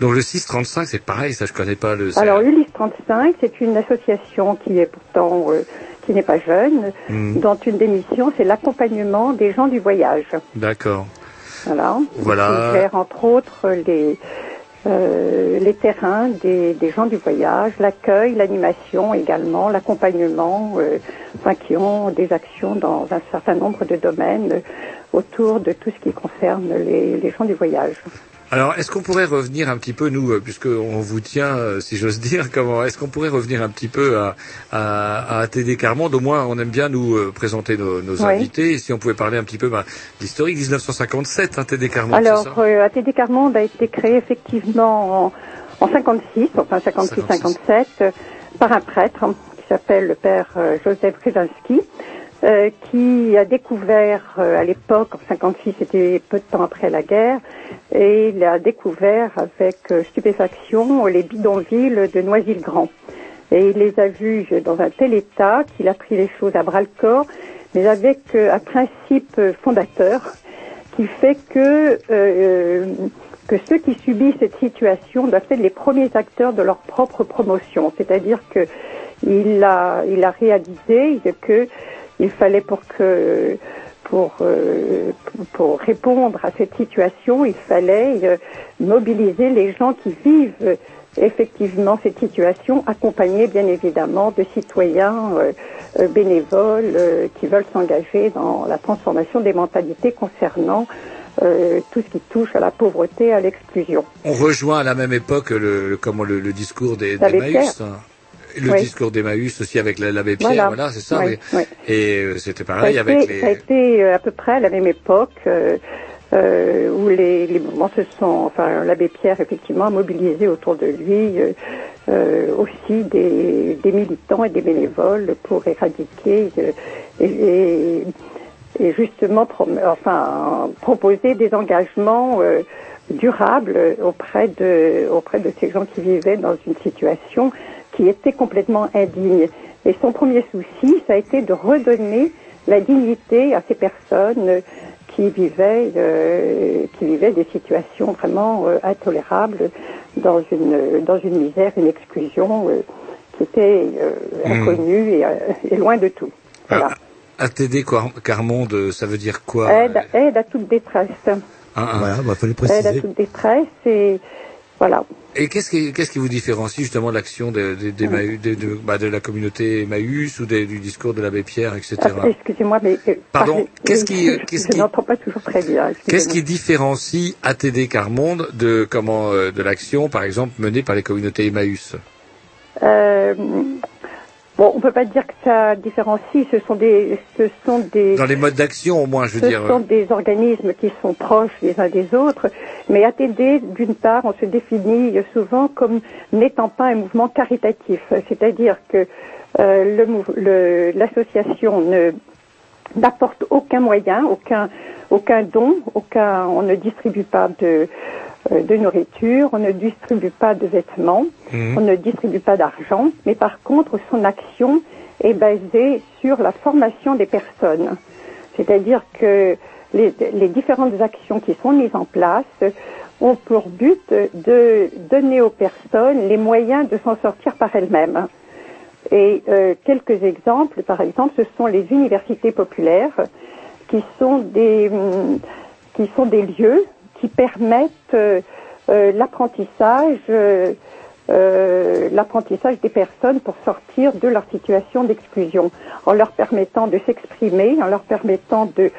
Donc le 635, c'est pareil, ça je connais pas le. Alors Ulysse 35, c'est une association qui est pourtant euh, qui n'est pas jeune, Mhm. dont une des missions c'est l'accompagnement des gens du voyage. D'accord. Voilà. Voilà. Qui gère entre autres les euh, les terrains des, des gens du voyage, l'accueil, l'animation également, l'accompagnement, euh, enfin qui ont des actions dans un certain nombre de domaines autour de tout ce qui concerne les, les gens du voyage. Alors, est-ce qu'on pourrait revenir un petit peu, nous, euh, puisque on vous tient, euh, si j'ose dire, comment est-ce qu'on pourrait revenir un petit peu à, à, à ATD Carmonde Au moins, on aime bien nous euh, présenter nos, nos Oui. invités. Et si on pouvait parler un petit peu ben, d'historique 1957, ATD Carmonde, c'est Alors, euh, ATD Carmonde a été créé effectivement en, en 56, enfin 56-57, euh, par un prêtre hein, qui s'appelle le père euh, Joseph Krzyzewski, euh, qui a découvert euh, à l'époque, en 56, c'était peu de temps après la guerre, et il a découvert avec euh, stupéfaction les bidonvilles de Noisy-le-Grand. Et il les a vus dans un tel état qu'il a pris les choses à bras le corps, mais avec un principe fondateur qui fait que que ceux qui subissent cette situation doivent être les premiers acteurs de leur propre promotion. C'est-à-dire que il a il a réalisé que il fallait pour que pour euh, pour répondre à cette situation, il fallait euh, mobiliser les gens qui vivent euh, effectivement cette situation, accompagnés bien évidemment de citoyens euh, bénévoles qui veulent s'engager dans la transformation des mentalités concernant euh, tout ce qui touche à la pauvreté, à l'exclusion. On rejoint à la même époque le, le- comment, le, le discours des. Pierre. hein. Le Oui. discours d'Emmaüs aussi avec la- l'abbé Pierre, Voilà. voilà, c'est ça. Oui, oui. oui. Et euh, c'était Ça pareil avec été, les... ça a été euh, à peu près à la même époque euh, euh, où les, les mouvements se sont, enfin l'abbé Pierre effectivement a mobilisé autour de lui aussi des, des militants et des bénévoles pour éradiquer et, et- et justement prom- enfin proposer des engagements durables auprès de auprès de ces gens qui vivaient dans une situation qui était complètement indigne. Et son premier souci, ça a été de redonner la dignité à ces personnes qui vivaient, euh, qui vivaient des situations vraiment euh, intolérables dans une, dans une misère, une exclusion euh, qui était euh, Hmm. inconnue et, euh, et loin de tout. Voilà. ATD Car- Carmonde, ça veut dire quoi Aide, aide à toute détresse. Voilà, bah, fallait Aide à préciser. toute détresse et voilà. Et qu'est-ce qui, qu'est-ce qui vous différencie justement de l'action de, de, bah, de la communauté Emmaüs ou du discours de l'abbé Pierre, etc. Ah, Excusez-moi, mais euh, Pardon, qu'est-ce qui- je, qu'est-ce je qui- n'entends pas toujours très bien. Qu'est-ce qui différencie ATD Carmonde de comment euh, de l'action, par exemple, menée par les communautés Emmaüs Euh, bon, on peut pas dire que ça différencie. Ce sont des, ce sont des, Dans les modes d'action, au moins, je veux ce dire. euh, sont des organismes qui sont proches les uns des autres. Mais ATD, d'une part, on se définit souvent comme n'étant pas un mouvement caritatif, c'est-à-dire que euh, le l'association ne n'apporte aucun moyen, aucun aucun don, aucun, on ne distribue pas de de nourriture, on ne distribue pas de vêtements, Mhm. on ne distribue pas d'argent, mais par contre, son action est basée sur la formation des personnes. C'est-à-dire que les, les différentes actions qui sont mises en place ont pour but de donner aux personnes les moyens de s'en sortir par elles-mêmes. Et euh, quelques exemples, par exemple, ce sont les universités populaires, qui sont des, qui sont des lieux qui permettent euh, euh, l'apprentissage, euh, l'apprentissage des personnes pour sortir de leur situation d'exclusion, en leur permettant de s'exprimer, en leur permettant de,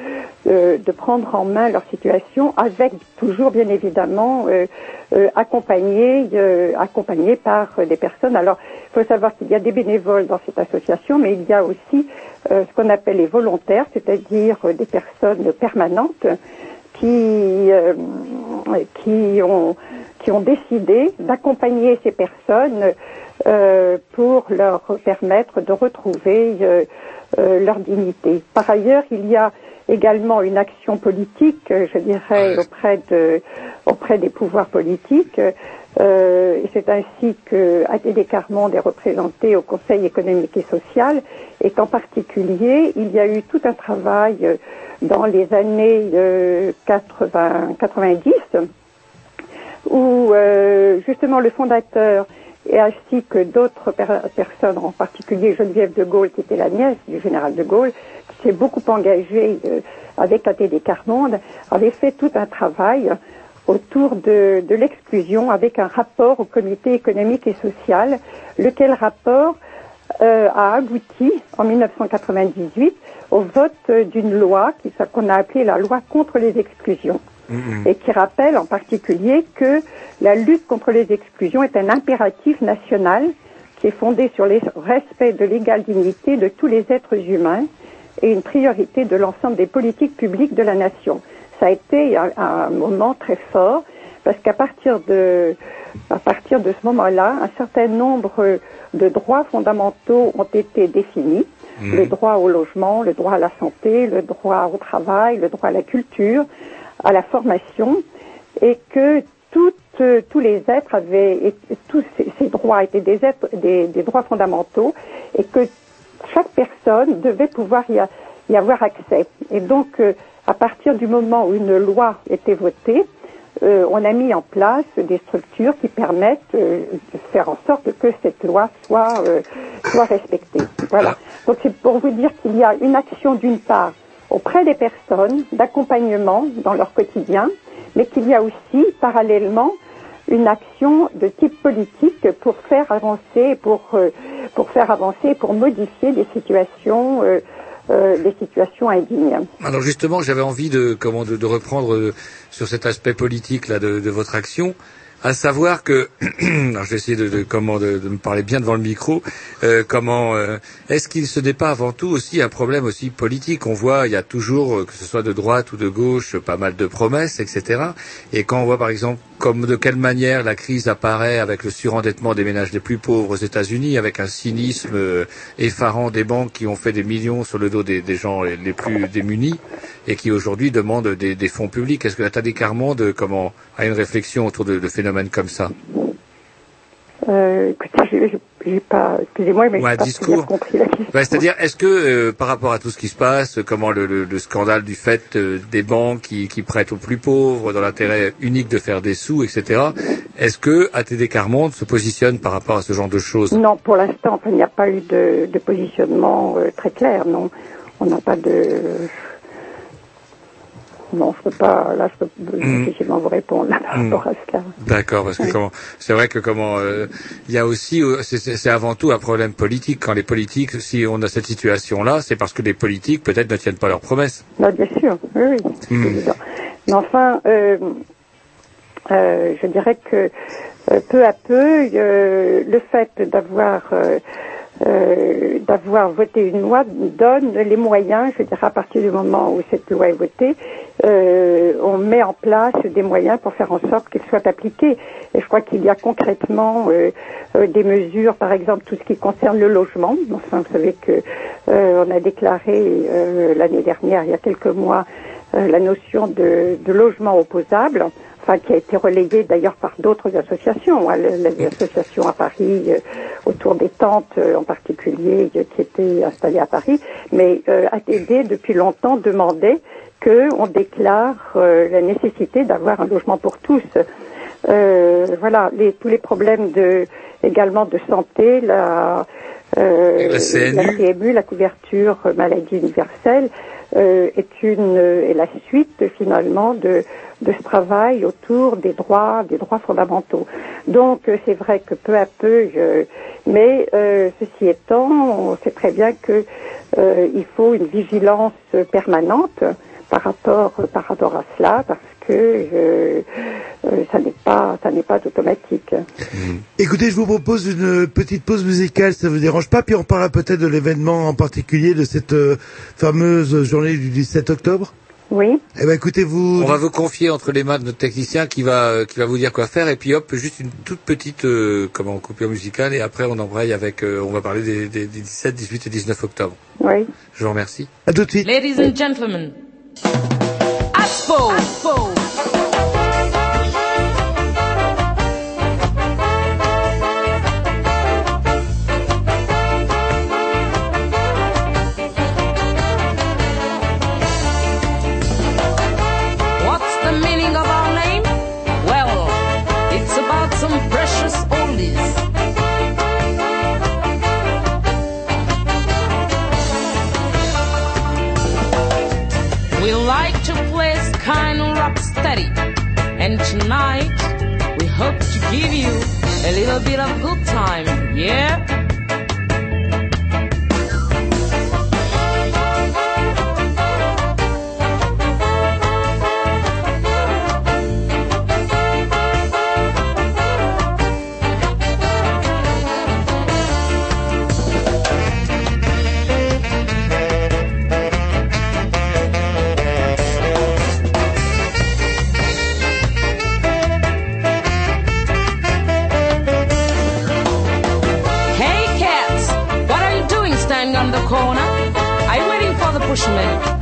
prendre en main leur situation, avec toujours bien évidemment euh, accompagné, par des personnes. Alors, il faut savoir qu'il y a des bénévoles dans cette association, mais il y a aussi ce qu'on appelle les volontaires, c'est-à-dire des personnes permanentes qui, euh, qui, ont, qui ont décidé d'accompagner ces personnes euh, pour leur permettre de retrouver euh, euh, leur dignité. Par ailleurs, il y a également une action politique, je dirais, auprès, de, auprès des pouvoirs politiques. C'est ainsi que ATD Carmonde est représenté au Conseil économique et social et qu'en particulier, il y a eu tout un travail dans les années euh, 80, 90 où euh, justement le fondateur et ainsi que d'autres per- personnes, en particulier Geneviève de Gaulle, qui était la nièce du général de Gaulle, qui s'est beaucoup engagée euh, avec ATD Carmonde, avait fait tout un travail autour de l'exclusion avec un rapport au comité économique et social, lequel rapport euh, a abouti en 1998 au vote d'une loi qu'on a appelée la loi contre les exclusions et qui rappelle en particulier que la lutte contre les exclusions est un impératif national qui est fondé sur le respect de l'égale dignité de tous les êtres humains et une priorité de l'ensemble des politiques publiques de la nation. Ça a été un, un moment très fort parce qu'à partir de à partir de ce moment-là, un certain nombre de droits fondamentaux ont été définis. Mhm. Le droit au logement, le droit à la santé, le droit au travail, le droit à la culture, à la formation, et que toutes, tous les êtres avaient, tous ces, ces droits étaient des, êtres, des, des droits fondamentaux, et que chaque personne devait pouvoir y, a- y avoir accès. Et donc, euh, à partir du moment où une loi était votée, euh, on a mis en place des structures qui permettent euh, de faire en sorte que cette loi soit, euh, soit respectée. Voilà. Donc c'est pour vous dire qu'il y a une action d'une part auprès des personnes d'accompagnement dans leur quotidien, mais qu'il y a aussi parallèlement une action de type politique pour faire avancer, pour euh, pour faire avancer, pour modifier des situations, euh, des situations indignes. Alors justement, j'avais envie de comment de, de reprendre euh, sur cet aspect politique là de, de votre action, à savoir que alors je vais essayer de, de comment de, de me parler bien devant le micro. euh, comment euh, est-ce qu'il se pas avant tout aussi un problème aussi politique? On voit, il y a toujours euh, que ce soit de droite ou de gauche, pas mal de promesses, etc. Et quand on voit par exemple comme de quelle manière la crise apparaît avec le surendettement des ménages les plus pauvres aux États-Unis, avec un cynisme euh, effarant des banques qui ont fait des millions sur le dos des, des gens les, plus démunis et qui aujourd'hui demandent des, des fonds publics. Est-ce que la Tadé Carmonde comment a une réflexion autour de, de comme ça Euh, écoutez, j'ai- pas, excusez-moi, mais Ou un j'ai pas discours compris la question. Bah, C'est-à-dire, est-ce que euh, par rapport à tout ce qui se passe, comment le, le- le scandale du fait euh, des banques qui, qui prêtent aux plus pauvres dans l'intérêt unique de faire des sous, etc., est-ce que ATD Carmonde se positionne par rapport à ce genre de choses? Non, pour l'instant, enfin, il n'y a pas eu de, de positionnement euh, très clair, non. On n'a pas de... Non, je peux pas, là, je peux Mm. difficilement vous répondre là, par rapport à cela. D'accord, parce que comment c'est vrai que comment euh, il y a aussi euh, c'est- avant tout un problème politique quand les politiques si on a cette situation là c'est parce que les politiques peut-être ne tiennent pas leurs promesses. Bah, bien sûr, oui, oui, Mm. Mais enfin, euh, euh, je dirais que peu à peu, le fait d'avoir euh, d'avoir voté une loi donne les moyens, je dirais à partir du moment où cette loi est votée, euh, on met en place des moyens pour faire en sorte qu'elle soit appliquée. Et je crois qu'il y a concrètement euh, euh, des mesures, par exemple tout ce qui concerne le logement. Enfin, vous savez que on a déclaré l'année dernière, il y a quelques mois, la notion de logement opposable. Enfin qui a été relayé d'ailleurs par d'autres associations, hein, le- les associations à Paris euh, autour des tentes euh, en particulier euh, qui étaient installées à Paris, mais ATD depuis longtemps demandait que on déclare la nécessité d'avoir un logement pour tous. Voilà, les, tous les problèmes de également de santé, la, euh, La CNU. CMU, la couverture maladie universelle, euh, est une est la suite finalement de de ce travail autour des droits des droits fondamentaux. Donc euh, c'est vrai que peu à peu, mais euh, ceci étant, on sait très bien que euh, faut une vigilance permanente par rapport par rapport à cela parce que ça n'est pas ça n'est pas automatique. Écoutez, je vous propose une petite pause musicale, ça vous dérange pas, puis on parlera peut-être de l'événement en particulier de cette fameuse journée du 17 octobre? Oui. Eh ben, écoutez, vous. On va vous confier entre les mains de notre technicien qui va qui va vous dire quoi faire et puis hop juste une toute petite euh, comment coupure musicale et après on embraye avec euh, on va parler des, des, des 17, 18 et 19 octobre. Oui. Je vous remercie. À tout de suite. Ladies and gentlemen, Aspo. Aspo. Tonight, we hope to give you a little bit of good time, yeah? Bushman.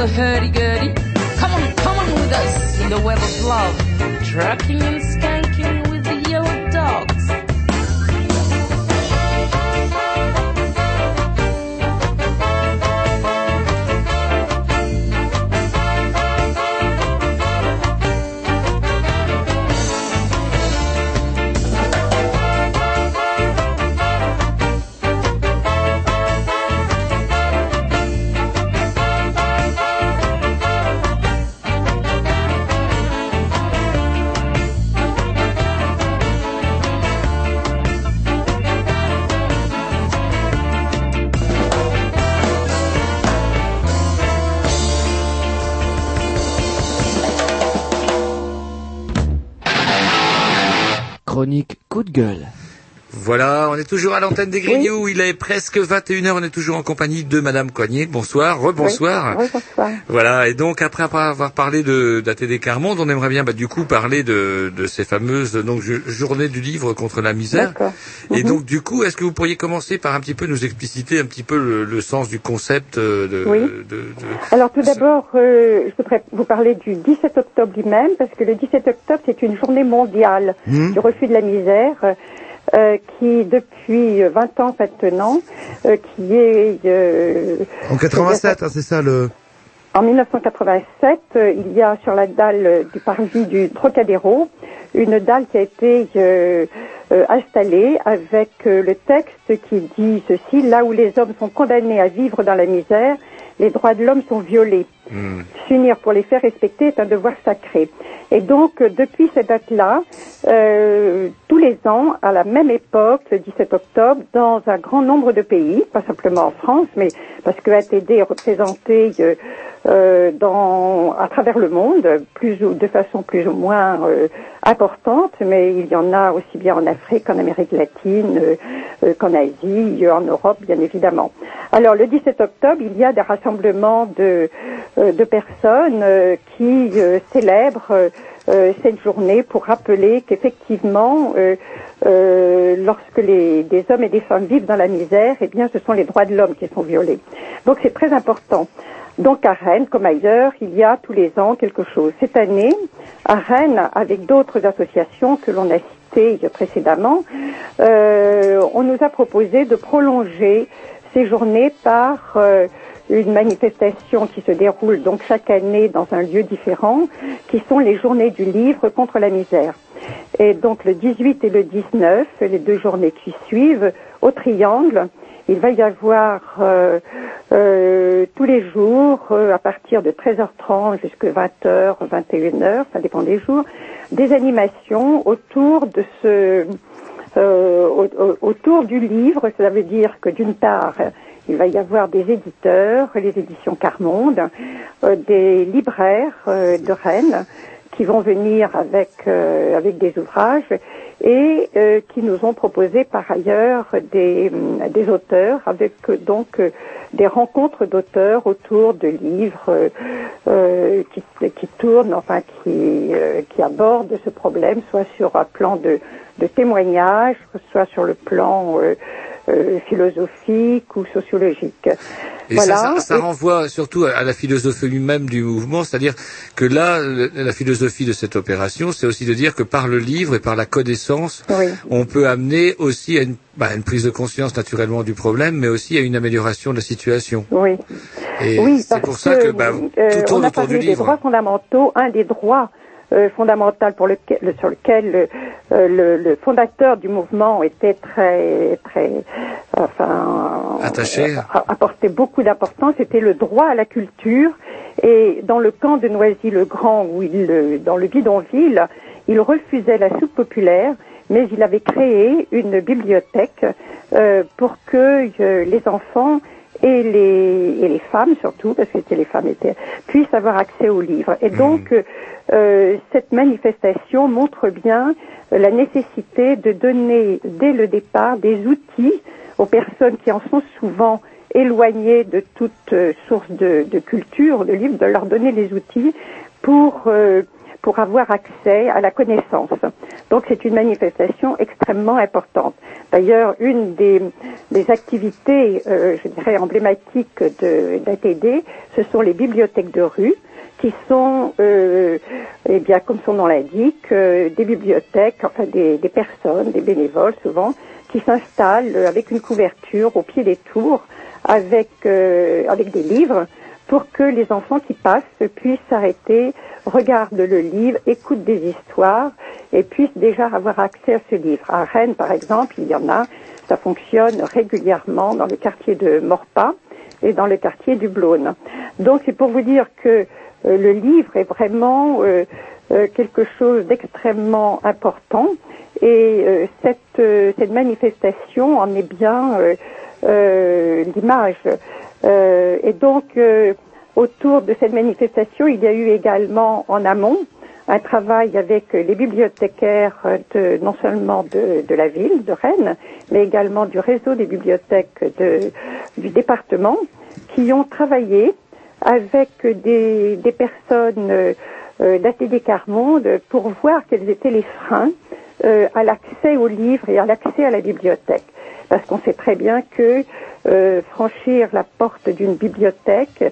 The hurdy-gurdy? Come on, come on with us in the web of love, trucking and coup de gueule. Voilà, on est toujours à l'antenne des Grignoux, il est presque 21h, on est toujours en compagnie de Madame Coignet. Bonsoir, rebonsoir. Oui, bonsoir. Voilà, et donc après avoir parlé de d'ATD Carmonde, on aimerait bien bah, du coup parler de, de ces fameuses donc jo- journées du livre contre la misère. D'accord. Et Mhm. donc du coup, est-ce que vous pourriez commencer par un petit peu nous expliciter un petit peu le, le sens du concept euh, de, Oui. de, de- Alors tout d'abord, euh, je voudrais vous parler du 17 octobre lui-même, parce que le 17 octobre, c'est une journée mondiale Mhm. du refus de la misère, euh, qui depuis 20 ans maintenant, euh, qui est... euh, En 87, hein, c'est ça le. En 1987, euh, il y a sur la dalle euh, du parvis du Trocadéro une dalle qui a été euh, euh, installée avec euh, le texte qui dit ceci là où les hommes sont condamnés à vivre dans la misère, les droits de l'homme sont violés. Hmm. S'unir pour les faire respecter est un devoir sacré. Et donc, euh, depuis cette date-là, euh, tous les ans, à la même époque, le 17 octobre, dans un grand nombre de pays, pas simplement en France, mais parce que ATD est représenté euh, euh, à travers le monde, de façon plus ou moins euh, importante, mais il y en a aussi bien en Afrique qu'en Amérique latine, euh, qu'en Asie, en Europe, bien évidemment. Alors, le 17 octobre, il y a des rassemblements de, personnes qui célèbrent cette journée pour rappeler qu'effectivement, lorsque les, des hommes et des femmes vivent dans la misère, eh bien, ce sont les droits de l'homme qui sont violés. Donc, c'est très important. Donc, à Rennes, comme ailleurs, il y a tous les ans quelque chose. Cette année, à Rennes, avec d'autres associations que l'on a citées précédemment, euh, on nous a proposé de prolonger ces journées par euh, une manifestation qui se déroule donc chaque année dans un lieu différent, qui sont les journées du livre contre la misère. Et donc le 18 et le 19, les deux journées qui suivent, au Triangle, il va y avoir euh, euh, tous les jours, euh, à partir de 13h30 jusqu'à 20h, 21h, ça dépend des jours, des animations autour de ce au- au- autour du livre. Cela veut dire que d'une part, il va y avoir des éditeurs, les éditions Carmonde, des libraires de Rennes qui vont venir avec des ouvrages et euh, qui nous ont proposé par ailleurs des, hum, des auteurs avec euh, donc euh, des rencontres d'auteurs autour de livres euh, euh, qui, qui tournent, enfin qui, euh, qui abordent ce problème, soit sur un plan de, de témoignage, soit sur le plan euh, euh, philosophique ou sociologique. Et voilà. ça, ça, ça Et- renvoie surtout à la philosophie même du mouvement, c'est-à-dire que là, la philosophie de cette opération, c'est aussi de dire que par le livre et par la connaissance, Oui. on peut amener aussi à une, bah, une prise de conscience naturellement du problème, mais aussi à une amélioration de la situation. Oui. Et oui, c'est pour ça que bah, euh, tout on tourne a autour parlé du des livre. droits fondamentaux, un des droits euh, fondamental pour lequel, le- sur lequel euh, le, le fondateur du mouvement était très, très, enfin, Attaché. euh, apportait beaucoup d'importance, c'était le droit à la culture. Et dans le camp de Noisy-le-Grand, où il, euh, dans le bidonville, il refusait la soupe populaire, mais il avait créé une bibliothèque euh, pour que euh, les enfants et les, et les femmes surtout, parce que c'était les femmes étaient, puissent avoir accès aux livres. Et donc, euh, euh, cette manifestation montre bien la nécessité de donner dès le départ des outils aux personnes qui en sont souvent éloignées de toute euh, source de, de culture, de livres, de leur donner les outils pour euh, pour avoir accès à la connaissance. Donc c'est une manifestation extrêmement importante. D'ailleurs, une des, des activités, euh, je dirais, emblématiques de d'ATD, ce sont les bibliothèques de rue, qui sont, euh, eh bien, comme son nom l'indique, euh, des bibliothèques, enfin des, des personnes, des bénévoles souvent, qui s'installent euh, avec une couverture au pied des tours, avec euh, avec des livres, pour que les enfants qui passent puissent s'arrêter, regardent le livre, écoutent des histoires et puissent déjà avoir accès à ce livre. À Rennes, par exemple, il y en a, ça fonctionne régulièrement dans le quartier de Morpas et dans le quartier du Blône. Donc c'est pour vous dire que euh, le livre est vraiment euh, euh, quelque chose d'extrêmement important et cette, manifestation en est bien l'image. Euh, et donc, euh, autour de cette manifestation, il y a eu également en amont un travail avec les bibliothécaires non seulement de, la ville de Rennes, mais également du réseau des bibliothèques du département, qui ont travaillé avec des, personnes euh, euh, Carmonde pour voir quels étaient les freins à l'accès aux livres et à l'accès à la bibliothèque. Parce qu'on sait très bien que euh, franchir la porte d'une bibliothèque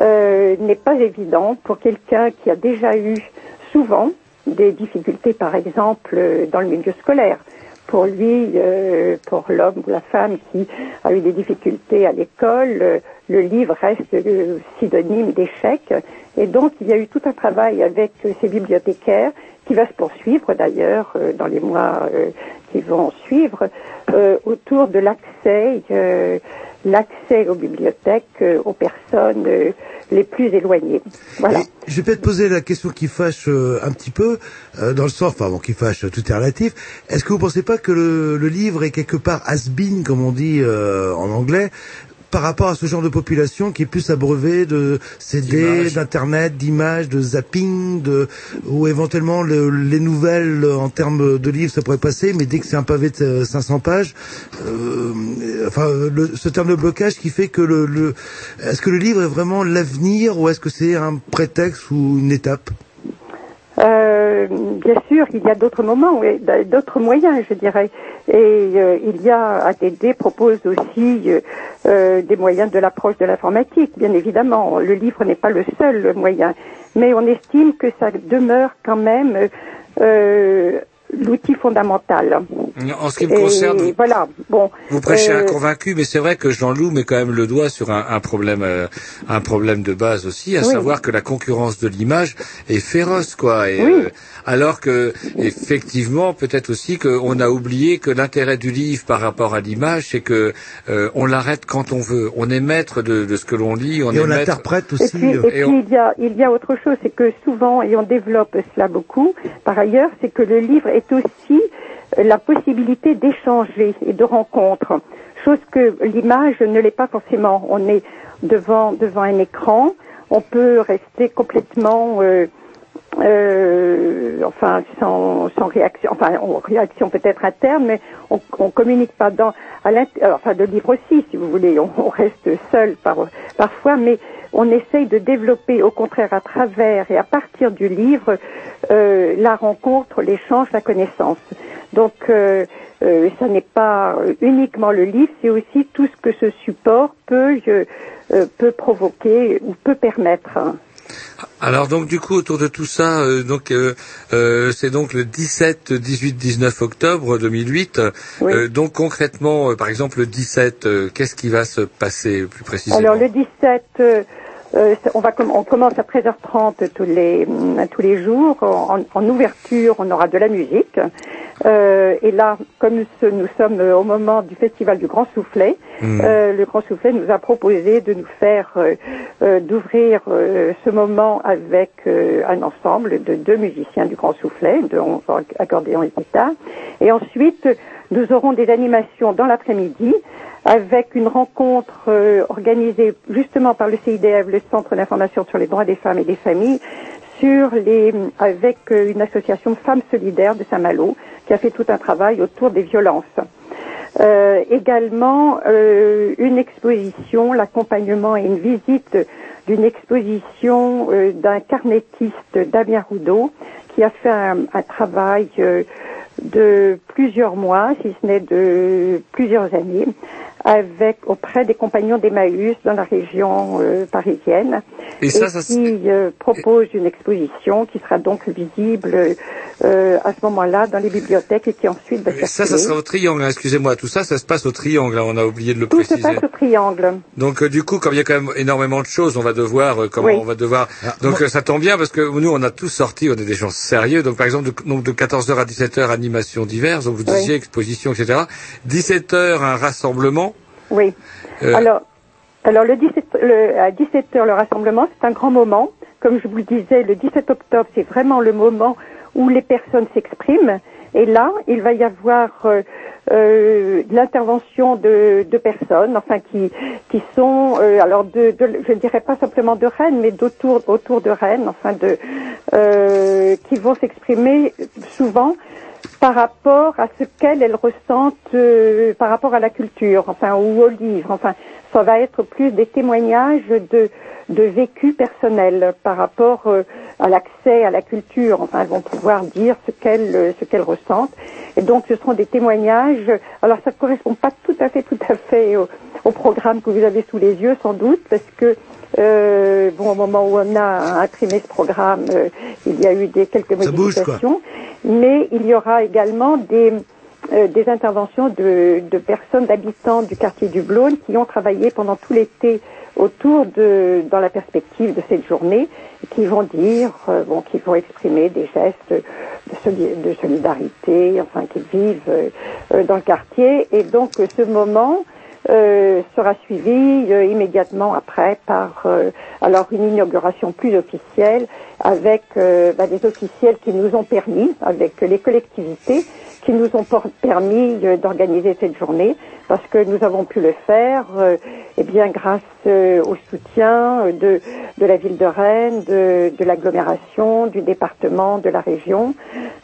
euh, n'est pas évident pour quelqu'un qui a déjà eu souvent des difficultés, par exemple, euh, dans le milieu scolaire. Pour lui, pour l'homme ou la femme qui a eu des difficultés à l'école, le livre reste synonyme d'échec. Et donc, il y a eu tout un travail avec ces bibliothécaires qui va se poursuivre d'ailleurs dans les mois qui vont suivre euh, autour de l'accès, euh, l'accès aux bibliothèques euh, aux personnes les plus éloignées. Voilà. Je vais peut-être poser la question qui fâche un petit peu, dans le sens, enfin bon, qui fâche, tout est relatif. Est-ce que vous pensez pas que le, livre est quelque part has-been, comme on dit en anglais, par rapport à ce genre de population qui est plus abreuvée de CD, d'internet, d'images, de zapping, de ou éventuellement le- les nouvelles euh, en termes de livres ça pourrait passer, mais dès que c'est un pavé de euh, 500 pages, euh, enfin le, ce terme de blocage qui fait que le, le est-ce que le livre est vraiment l'avenir ou est-ce que c'est un prétexte ou une étape? Euh, bien sûr, il y a d'autres moments, d'autres moyens, je dirais. Et euh, il y a ADD propose aussi euh, euh, des moyens de l'approche de l'informatique, bien évidemment. Le livre n'est pas le seul moyen, mais on estime que ça demeure quand même euh, l'outil fondamental. En ce qui me Et concerne, voilà. Bon. Vous prêchez euh, un convaincu, mais c'est vrai que Jean-Loup met quand même le doigt sur un, un problème, euh, un problème de base aussi, à Oui. savoir que la concurrence de l'image est féroce, quoi. Et, Oui. euh, alors que, effectivement, peut-être aussi qu'on a oublié que l'intérêt du livre par rapport à l'image, c'est que euh, on l'arrête quand on veut. On est maître de, de ce que l'on lit, on Et est on maître. l'interprète Et aussi. puis, et puis il, y a, il y a autre chose, c'est que souvent, et on développe cela beaucoup, par ailleurs, c'est que le livre est aussi euh, la possibilité d'échanger et de rencontres, chose que l'image ne l'est pas forcément. On est devant, devant un écran, on peut rester complètement... euh, euh, enfin sans, sans réaction, enfin on- réaction peut-être interne, mais on, on communique pas dans, enfin de livre aussi, si vous voulez, on, on reste seul par, parfois, mais on essaye de développer au contraire à travers et à partir du livre la rencontre, l'échange, la connaissance. Donc euh, euh, ça n'est pas euh, uniquement le livre, c'est aussi tout ce que ce support peut euh, euh, peut provoquer ou peut permettre. Alors donc du coup autour de tout ça, euh, donc euh, euh, c'est donc le 17, 18, 19 octobre 2008. Euh, donc concrètement, euh, par exemple le 17, euh, qu'est-ce qui va se passer plus précisément? Alors le 17, euh, euh, on, va com- on commence à 13h30 tous les, mm, tous les jours. En, en ouverture, on aura de la musique. Euh, et là, comme ce- nous sommes au moment du festival du Grand Soufflet, euh, le Grand Soufflet nous a proposé de nous faire, euh, euh, d'ouvrir euh, ce moment avec euh, un ensemble de deux musiciens du Grand Soufflet, de accordéon et guitare. Et ensuite, nous aurons des animations dans l'après-midi avec une rencontre euh, organisée justement par le CIDF, le Centre d'information sur les droits des femmes et des familles, avec euh, une association Femmes Solidaires de Saint-Malo qui a fait tout un travail autour des violences. Euh, également une exposition, l'accompagnement et une visite d'une exposition d'un carnettiste Damien Roudot qui a fait un, travail de plusieurs mois, si ce n'est de plusieurs années, avec auprès des compagnons d'Emmaüs dans la région euh, parisienne, Et ça, ça qui euh, propose une exposition qui sera donc visible euh, à ce moment-là dans les bibliothèques et qui ensuite va Et ça, ça sera au triangle. hein, Excusez-moi, tout ça, ça se passe au triangle. hein, on a oublié de le Tout se préciser. passe au triangle. Donc euh, du coup, comme il y a quand même énormément de choses, on va devoir, euh, comment Oui. on va devoir. Donc euh, ça tombe bien parce que nous, on a tous sorti, on est des gens sérieux. Donc par exemple, de, donc de 14h à 17h, animations diverses. Donc vous Oui. disiez exposition, etc. 17h, un rassemblement. Oui. Euh, Alors, alors le 17, le, à 17h, le rassemblement, c'est un grand moment. Comme je vous le disais, le 17 octobre, c'est vraiment le moment où les personnes s'expriment. Et là, il va y avoir euh, euh, l'intervention de, de personnes, enfin qui qui sont, euh, alors de, de, je ne dirais pas simplement de Rennes, mais d'autour autour de Rennes, enfin de euh, qui vont s'exprimer souvent par rapport à ce qu'elles elles ressentent euh, par rapport à la culture, enfin ou au livre, enfin ça va être plus des témoignages de de vécu personnel par rapport euh, à l'accès à la culture. Enfin, elles vont pouvoir dire ce qu'elles euh, ce qu'elles ressentent. Et donc, ce seront des témoignages. Alors, ça ne correspond pas tout à fait, tout à fait au, au programme que vous avez sous les yeux, sans doute, parce que euh, bon, au moment où on a imprimé ce programme, euh, il y a eu des quelques Ça bouge, quoi. modifications, mais il y aura également des euh, des interventions de, de personnes, d'habitants du quartier du Blône qui ont travaillé pendant tout l'été autour de, dans la perspective de cette journée, qui vont dire, euh, bon, qui vont exprimer des gestes de, soli- de solidarité, enfin, qu'ils vivent euh, dans le quartier. Et donc, ce moment euh, sera suivi euh, immédiatement après par euh, alors une inauguration plus officielle avec euh, bah, des officiels qui nous ont permis, avec les collectivités, qui nous ont permis d'organiser cette journée parce que nous avons pu le faire euh, eh bien grâce euh, au soutien euh, de, de la ville de Rennes, de, de l'agglomération, du département, de la région,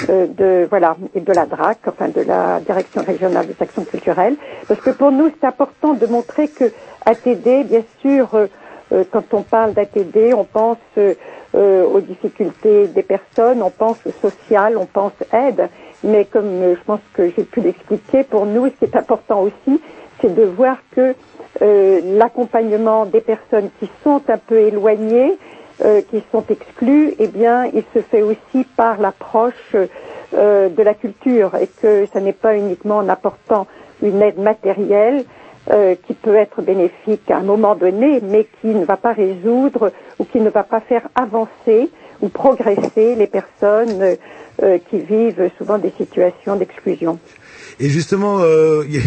de voilà et de la DRAC, enfin de la direction régionale des actions culturelles, parce que pour nous c'est important de montrer que ATD, bien sûr, quand on parle d'ATD, on pense aux difficultés des personnes, on pense au social, on pense aide, mais comme euh, je pense que j'ai pu l'expliquer, pour nous, ce qui est important aussi, c'est de voir que euh, l'accompagnement des personnes qui sont un peu éloignées, euh, qui sont exclues, eh bien, il se fait aussi par l'approche de la culture et que ça n'est pas uniquement en apportant une aide matérielle qui peut être bénéfique à un moment donné, mais qui ne va pas résoudre ou qui ne va pas faire avancer ou progresser les personnes euh, qui vivent souvent des situations d'exclusion. Et justement, euh, y a-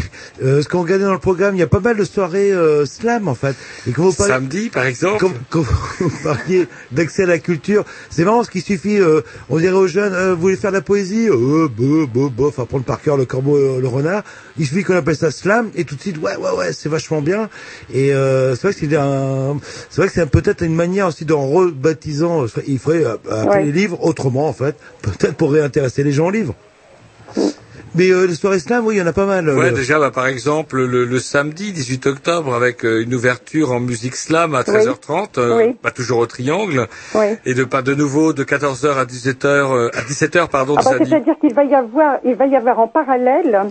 euh, ce qu'on regardait dans le programme, il y a pas mal de soirées euh, slam en fait. Et quand vous parlez, Samedi, par exemple. Quand, quand vous parliez d'accès à la culture, c'est marrant ce qu'il suffit. euh, on dirait aux jeunes, euh, vous voulez faire de la poésie, euh, bo, bo, bof, apprendre par cœur le corbeau, euh, le renard. Il suffit qu'on appelle ça slam et tout de suite, ouais, ouais, ouais, c'est vachement bien. Et euh, c'est vrai que c'est un, c'est vrai que c'est peut-être une manière aussi d'en rebaptisant. Il faudrait euh, appeler Ouais. les livres autrement en fait, peut-être pour réintéresser les gens aux livres. Mais euh, les soirées slam, oui, il y en a pas mal. Ouais, euh, déjà, bah, par exemple, le, le samedi 18 octobre, avec euh, une ouverture en musique slam à 13h30, euh, Oui. pas toujours au Triangle, Oui. et de pas de nouveau de 14h à 17h, euh, à 17h, pardon, Ah bah, samedi. C'est-à-dire qu'il va y avoir, il va y avoir en parallèle,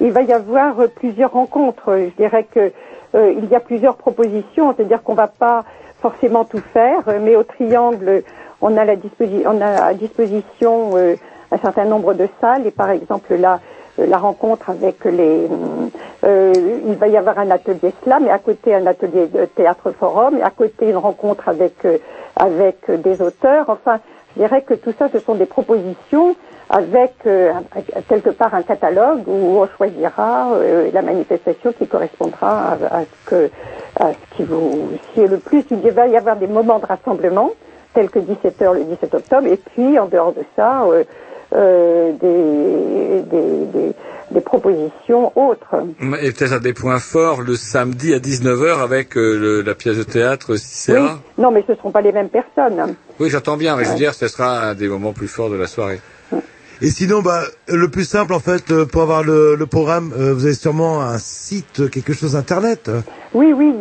il va y avoir euh, plusieurs rencontres. Je dirais que euh, il y a plusieurs propositions, c'est-à-dire qu'on va pas forcément tout faire, euh, mais au triangle, on a, la disposi- on a à disposition euh, un certain nombre de salles, et par exemple là, euh, la rencontre avec les, euh, il va y avoir un atelier slam, et à côté un atelier de théâtre forum, et à côté une rencontre avec euh, avec euh, des auteurs. Enfin, je dirais que tout ça, ce sont des propositions avec euh, quelque part un catalogue où on choisira euh, la manifestation qui correspondra à, ce que à ce qui vous sied le plus. Il va y avoir des moments de rassemblement tels que 17h le 17 octobre et puis en dehors de ça euh, des, des, des, des propositions autres. Et peut-être à des points forts le samedi à 19h avec euh, le- la pièce de théâtre Cicéra. Non, mais ce ne seront pas les mêmes personnes. Oui, j'entends bien, mais je veux dire, ce sera un des moments plus forts de la soirée. Et sinon, bah, le plus simple en fait, euh, pour avoir le, le programme, euh, vous avez sûrement un site, euh, quelque chose internet. Oui, oui,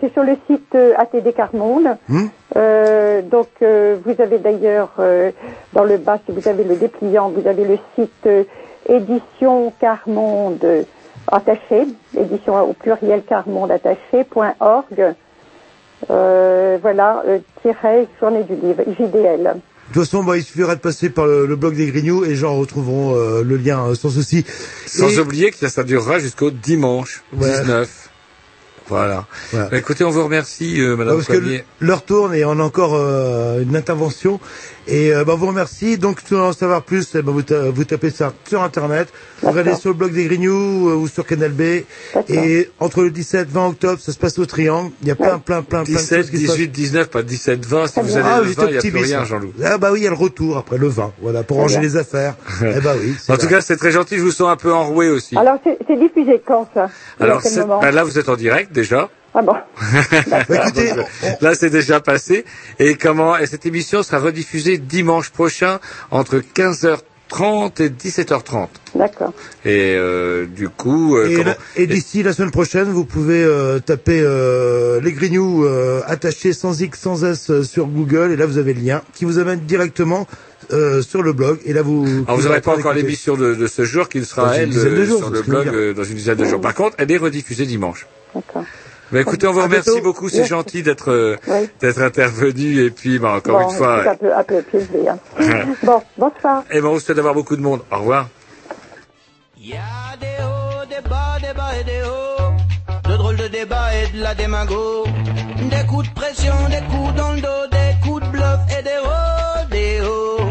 c'est sur le site ATD Carmonde. Hmm Euh, donc, euh, vous avez d'ailleurs dans le bas, si vous avez le dépliant, vous avez le site édition Carmonde attaché, édition au pluriel Carmonde attaché.org. Voilà, tiret journée du livre, JDL. De toute façon, bah, il suffirait de passer par le, le blog des Grignoux et les gens retrouveront euh, le lien euh, sans souci. Sans Et- oublier que ça durera jusqu'au dimanche Ouais. 19. Voilà. Voilà. Bah, écoutez, on vous remercie, euh, Ouais, Madame parce que l'heure tourne et on a encore euh, une intervention. Et euh, bah, on vous remercie. Donc, si vous voulez en savoir plus, eh ben, vous, ta- vous tapez ça sur Internet. Vous regardez sur le blog des Grignoux euh, ou sur Canal B. Et entre le 17 et 20 octobre, ça se passe au Triangle. Il y a plein, plein, plein, plein de 17, choses qui se passent. 18, 19, pas 17, 20. Si vous allez Ah, le j'étais 20, il n'y a plus rien, Jean-Loup. Ah bah oui, il y a le retour après le 20. Voilà, pour ranger bien. les affaires. eh bah oui. En tout là. cas, c'est très gentil. Je vous sens un peu enroué aussi. Alors, c'est c'est diffusé quand ça? Alors, bah, là, vous êtes en direct déjà. Ah bon écoutez, là, c'est déjà passé. Et comment Et cette émission sera rediffusée dimanche prochain entre 15h30 et 17h30. D'accord. Et euh, du coup, euh, Et, comment- la- et d'ici la semaine prochaine, vous pouvez euh, taper euh, les Grignoux euh, attachés sans X, sans S euh, sur Google, et là vous avez le lien qui vous amène directement euh, sur le blog. Et là vous. Alors, vous n'aurez pas encore l'émission de, de ce jour qui sera, elle, sur le blog euh, dans une dizaine de jours. Par contre, elle est rediffusée dimanche. D'accord. Bah, écoutez, on vous remercie bientôt. beaucoup, c'est Merci. gentil d'être euh, Oui. d'être intervenu et puis bah, encore bon, une fois. c'est un peu, un peu plaisir. bon, bonsoir. Et ben, on vous souhaite d'avoir beaucoup de monde. Au revoir. Des hauts, des bas, des bas et des hauts. De drôles de débats et de la démago. Des coups de pression, des coups dans le dos, des coups de bluff et des hauts, des hauts.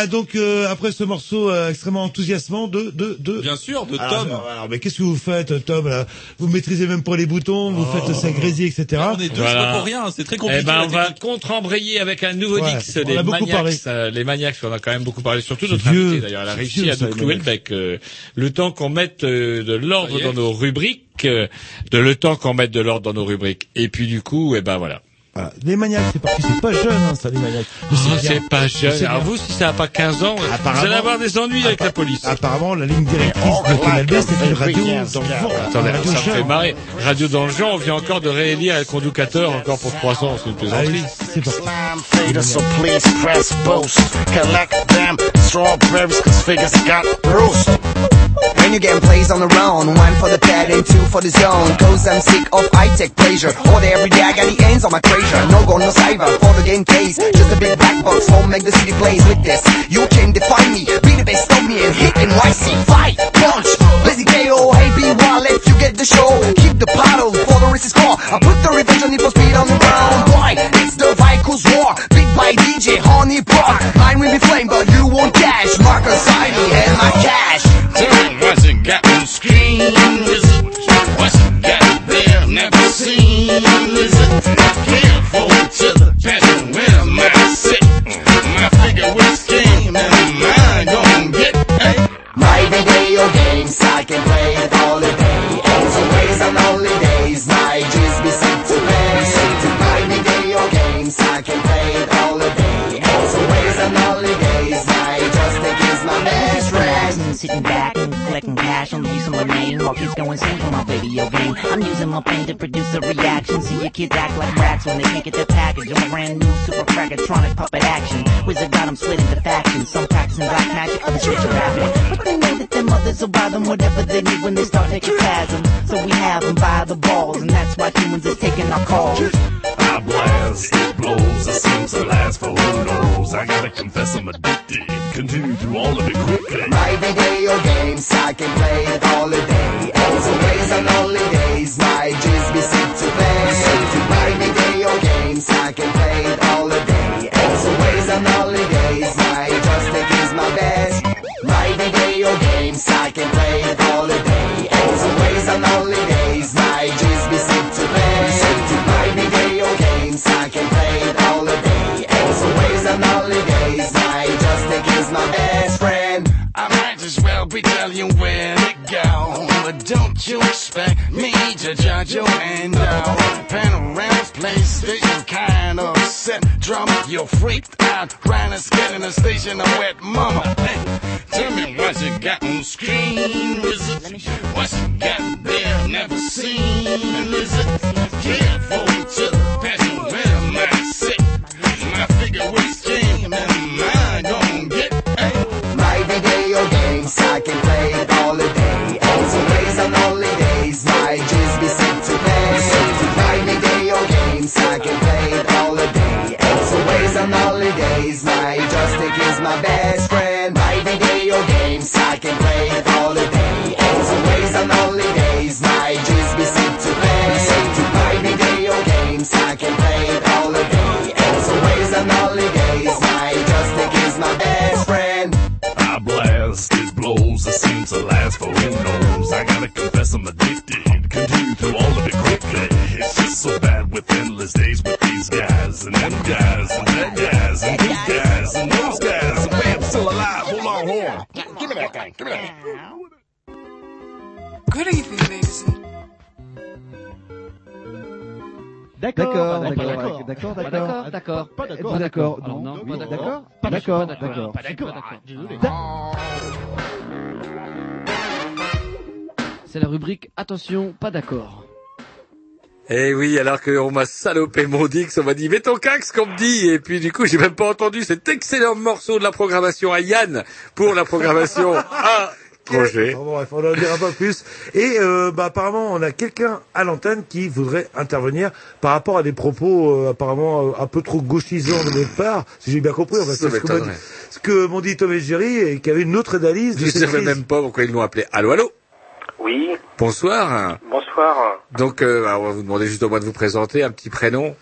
Voilà donc euh, après ce morceau euh, extrêmement enthousiasmant de de de Bien sûr, de Alors, Tom. alors, alors, mais qu'est-ce que vous faites Tom là? Vous maîtrisez même pas les boutons, vous faites ça grésil etc. On est deux, pas pour rien, c'est très compliqué. Eh ben, on va contre-embrayer avec un nouveau Ouais, Dix, on les a beaucoup maniacs, parlé. euh, les maniacs, on a quand même beaucoup parlé, surtout notre vieux, invité d'ailleurs, elle a réussi vieux, à nous clouer le bec. euh, le temps qu'on mette euh, de l'ordre dans nos rubriques, euh, de le temps qu'on mette de l'ordre dans nos rubriques. Et puis du coup, eh ben voilà. Voilà. Les maniaques, c'est parti, c'est pas jeune hein, ça les maniaques. Oh, c'est pas jeune. C'est Alors vous, si ça n'a pas 15 ans, vous Apparemment- allez avoir des ennuis avec la police. Apparemment la ligne directrice de Canal B c'est une radio Attendez, ça me fait marrer. Radio dans le genre, on vient encore de réélire El Conducateur encore pour 300, c'est une plaisanterie. Allez, c'est parti. Slime fader, so please press boost. Collect them strawberries, cause figures got bruised. When you getting plays on the round, one for the pad and two for the zone. Cause I'm sick of high-tech pleasure. All day, every day, I got the ends on my treasure. No go, no cyber for the game case. Just a big black box for make the city plays with this. You can define me, be the best of me and hit NYC. Fight, punch, lazy KO, hey B wallet, you get the show. Keep the paddle for the race is call. I put the revenge on Need for Speed on the ground. Why? It's the Vikings war. Big by DJ, Honey Park. Mine will be flame, but you won't cash. Marcus Heine and my cash. What's it got inside can play cash, I'm using my name while kids go insane for my video game. I'm using my pain to produce a reaction. See your kids act like rats when they can't get their package. I'm a brand new super fragatronic puppet action. Wizard got 'em split into factions. Some practicing black magic, others switch rapping. But they know that their mothers will buy them whatever they need when they start taking spasm. So we have them by the balls, and that's why humans is taking our calls. I blast, it blows, it seems to last for who knows. I gotta confess I'm addicted. Continue through all of it quickly. My video games, I can play it all the day. As always on holidays, my G's be sent to play. My video games, I can play it all the day. Judge your hand out. Panorama's PlayStation kind of set. Drum, you're freaked out. Trying to scared in the station of wet mama. Hey, tell me what you got on screen, wizard. What you got there, never seen, lizard. Careful to the Good evening, ladies and D'accord, D'accord, d'accord, d'accord, d'accord, Pas d'accord. d'accord, non, pas d'accord. d'accord? Pas D'accord, d'accord, d'accord. pas d'accord, pas d'accord. Désolé. C'est la rubrique Attention, pas d'accord. Eh oui, alors qu'on m'a salopé mon Dix, on m'a dit, mets ton cax, qu'on me dit, et puis du coup, j'ai même pas entendu cet excellent morceau de la programmation à Yann pour la programmation à Roger. Bon, bref, on n'en dira pas plus. Et euh, bah, apparemment, on a quelqu'un à l'antenne qui voudrait intervenir par rapport à des propos euh, apparemment euh, un peu trop gauchisants de notre part, si j'ai bien compris. Ça c'est ce que dit- ce que m'ont dit Tom et Jerry, et qui avait une autre analyse Je ne savais même pas pourquoi ils l'ont appelé. Allô, allô Oui, Bonsoir. bonsoir. Donc, euh, bah, on va vous demander juste au moins de vous présenter un petit prénom.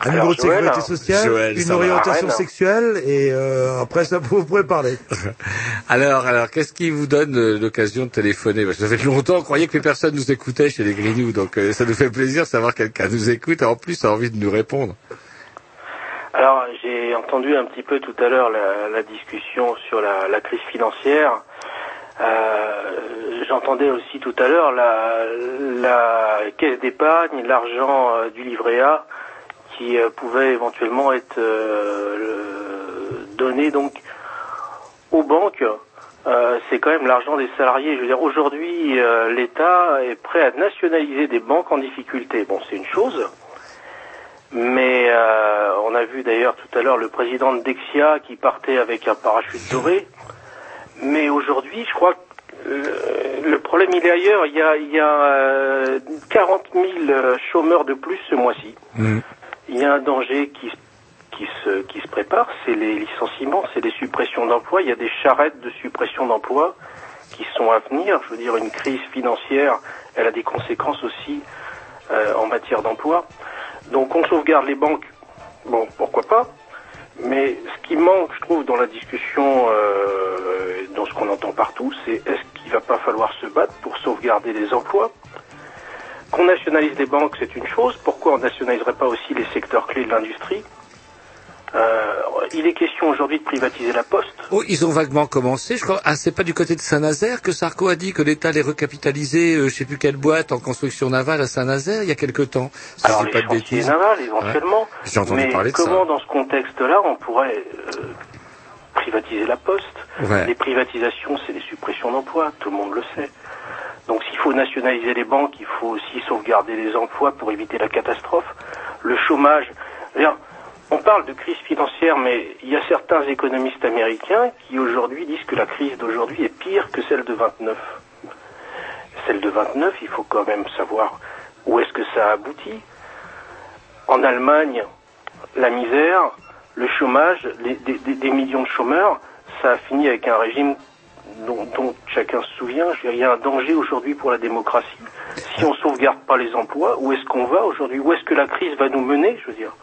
Un numéro de sécurité sociale, Joël, une orientation sexuelle, et euh, après ça, vous pourrez parler. Alors, alors, qu'est-ce qui vous donne euh, l'occasion de téléphoner? Parce que Ça fait longtemps, on croyait que les personnes nous écoutaient chez les Grignoux, donc euh, ça nous fait plaisir de savoir que quelqu'un nous écoute et en plus a envie de nous répondre. Alors, j'ai entendu un petit peu tout à l'heure la, la discussion sur la, la crise financière. Euh, J'entendais aussi tout à l'heure la, la caisse d'épargne, l'argent euh, du livret A qui euh, pouvait éventuellement être donné donc aux banques. C'est quand même l'argent des salariés. Je veux dire, aujourd'hui, l'État est prêt à nationaliser des banques en difficulté. Bon, c'est une chose. Mais on a vu d'ailleurs tout à l'heure le président de Dexia qui partait avec un parachute doré. Mais aujourd'hui, je crois que euh, le problème il est ailleurs. Il y a, il y a euh, 40 000 euh, chômeurs de plus ce mois-ci. Il y a un danger qui, se- qui, se, qui se prépare, c'est les licenciements, c'est les suppressions d'emplois. Il y a des charrettes de suppression d'emplois qui sont à venir. Je veux dire, une crise financière, elle a des conséquences aussi euh, en matière d'emploi. Donc on sauvegarde les banques, bon, pourquoi pas? Mais ce qui manque, je trouve, dans la discussion, euh, dans ce qu'on entend partout, c'est est-ce qu'il va pas falloir se battre pour sauvegarder les emplois? Qu'on nationalise des banques, c'est une chose. Pourquoi on nationaliserait pas aussi les secteurs clés de l'industrie? Il est question aujourd'hui de privatiser la poste. Oh, ils ont vaguement commencé, je crois. Ah, c'est pas du côté de Saint-Nazaire que Sarko a dit que l'État allait recapitaliser, euh, je sais plus quelle boîte en construction navale à Saint-Nazaire il y a quelque temps. Si Alors les pas de chantiers bêtises. navals, éventuellement. Ouais. J'ai entendu Mais parler de comment, ça. dans ce contexte-là, on pourrait euh, privatiser la poste? Ouais. Les privatisations, c'est des suppressions d'emplois, tout le monde le sait. Donc s'il faut nationaliser les banques, il faut aussi sauvegarder les emplois pour éviter la catastrophe. Le chômage, on parle de crise financière, mais il y a certains économistes américains qui aujourd'hui disent que la crise d'aujourd'hui est pire que celle de 29. Celle de 29, il faut quand même savoir où est-ce que ça a abouti. En Allemagne, la misère, le chômage, des millions de chômeurs, ça a fini avec un régime dont, dont chacun se souvient. Je veux dire, Il y a un danger aujourd'hui pour la démocratie. Si on sauvegarde pas les emplois, où est-ce qu'on va aujourd'hui? Où est-ce que la crise va nous mener Je veux dire?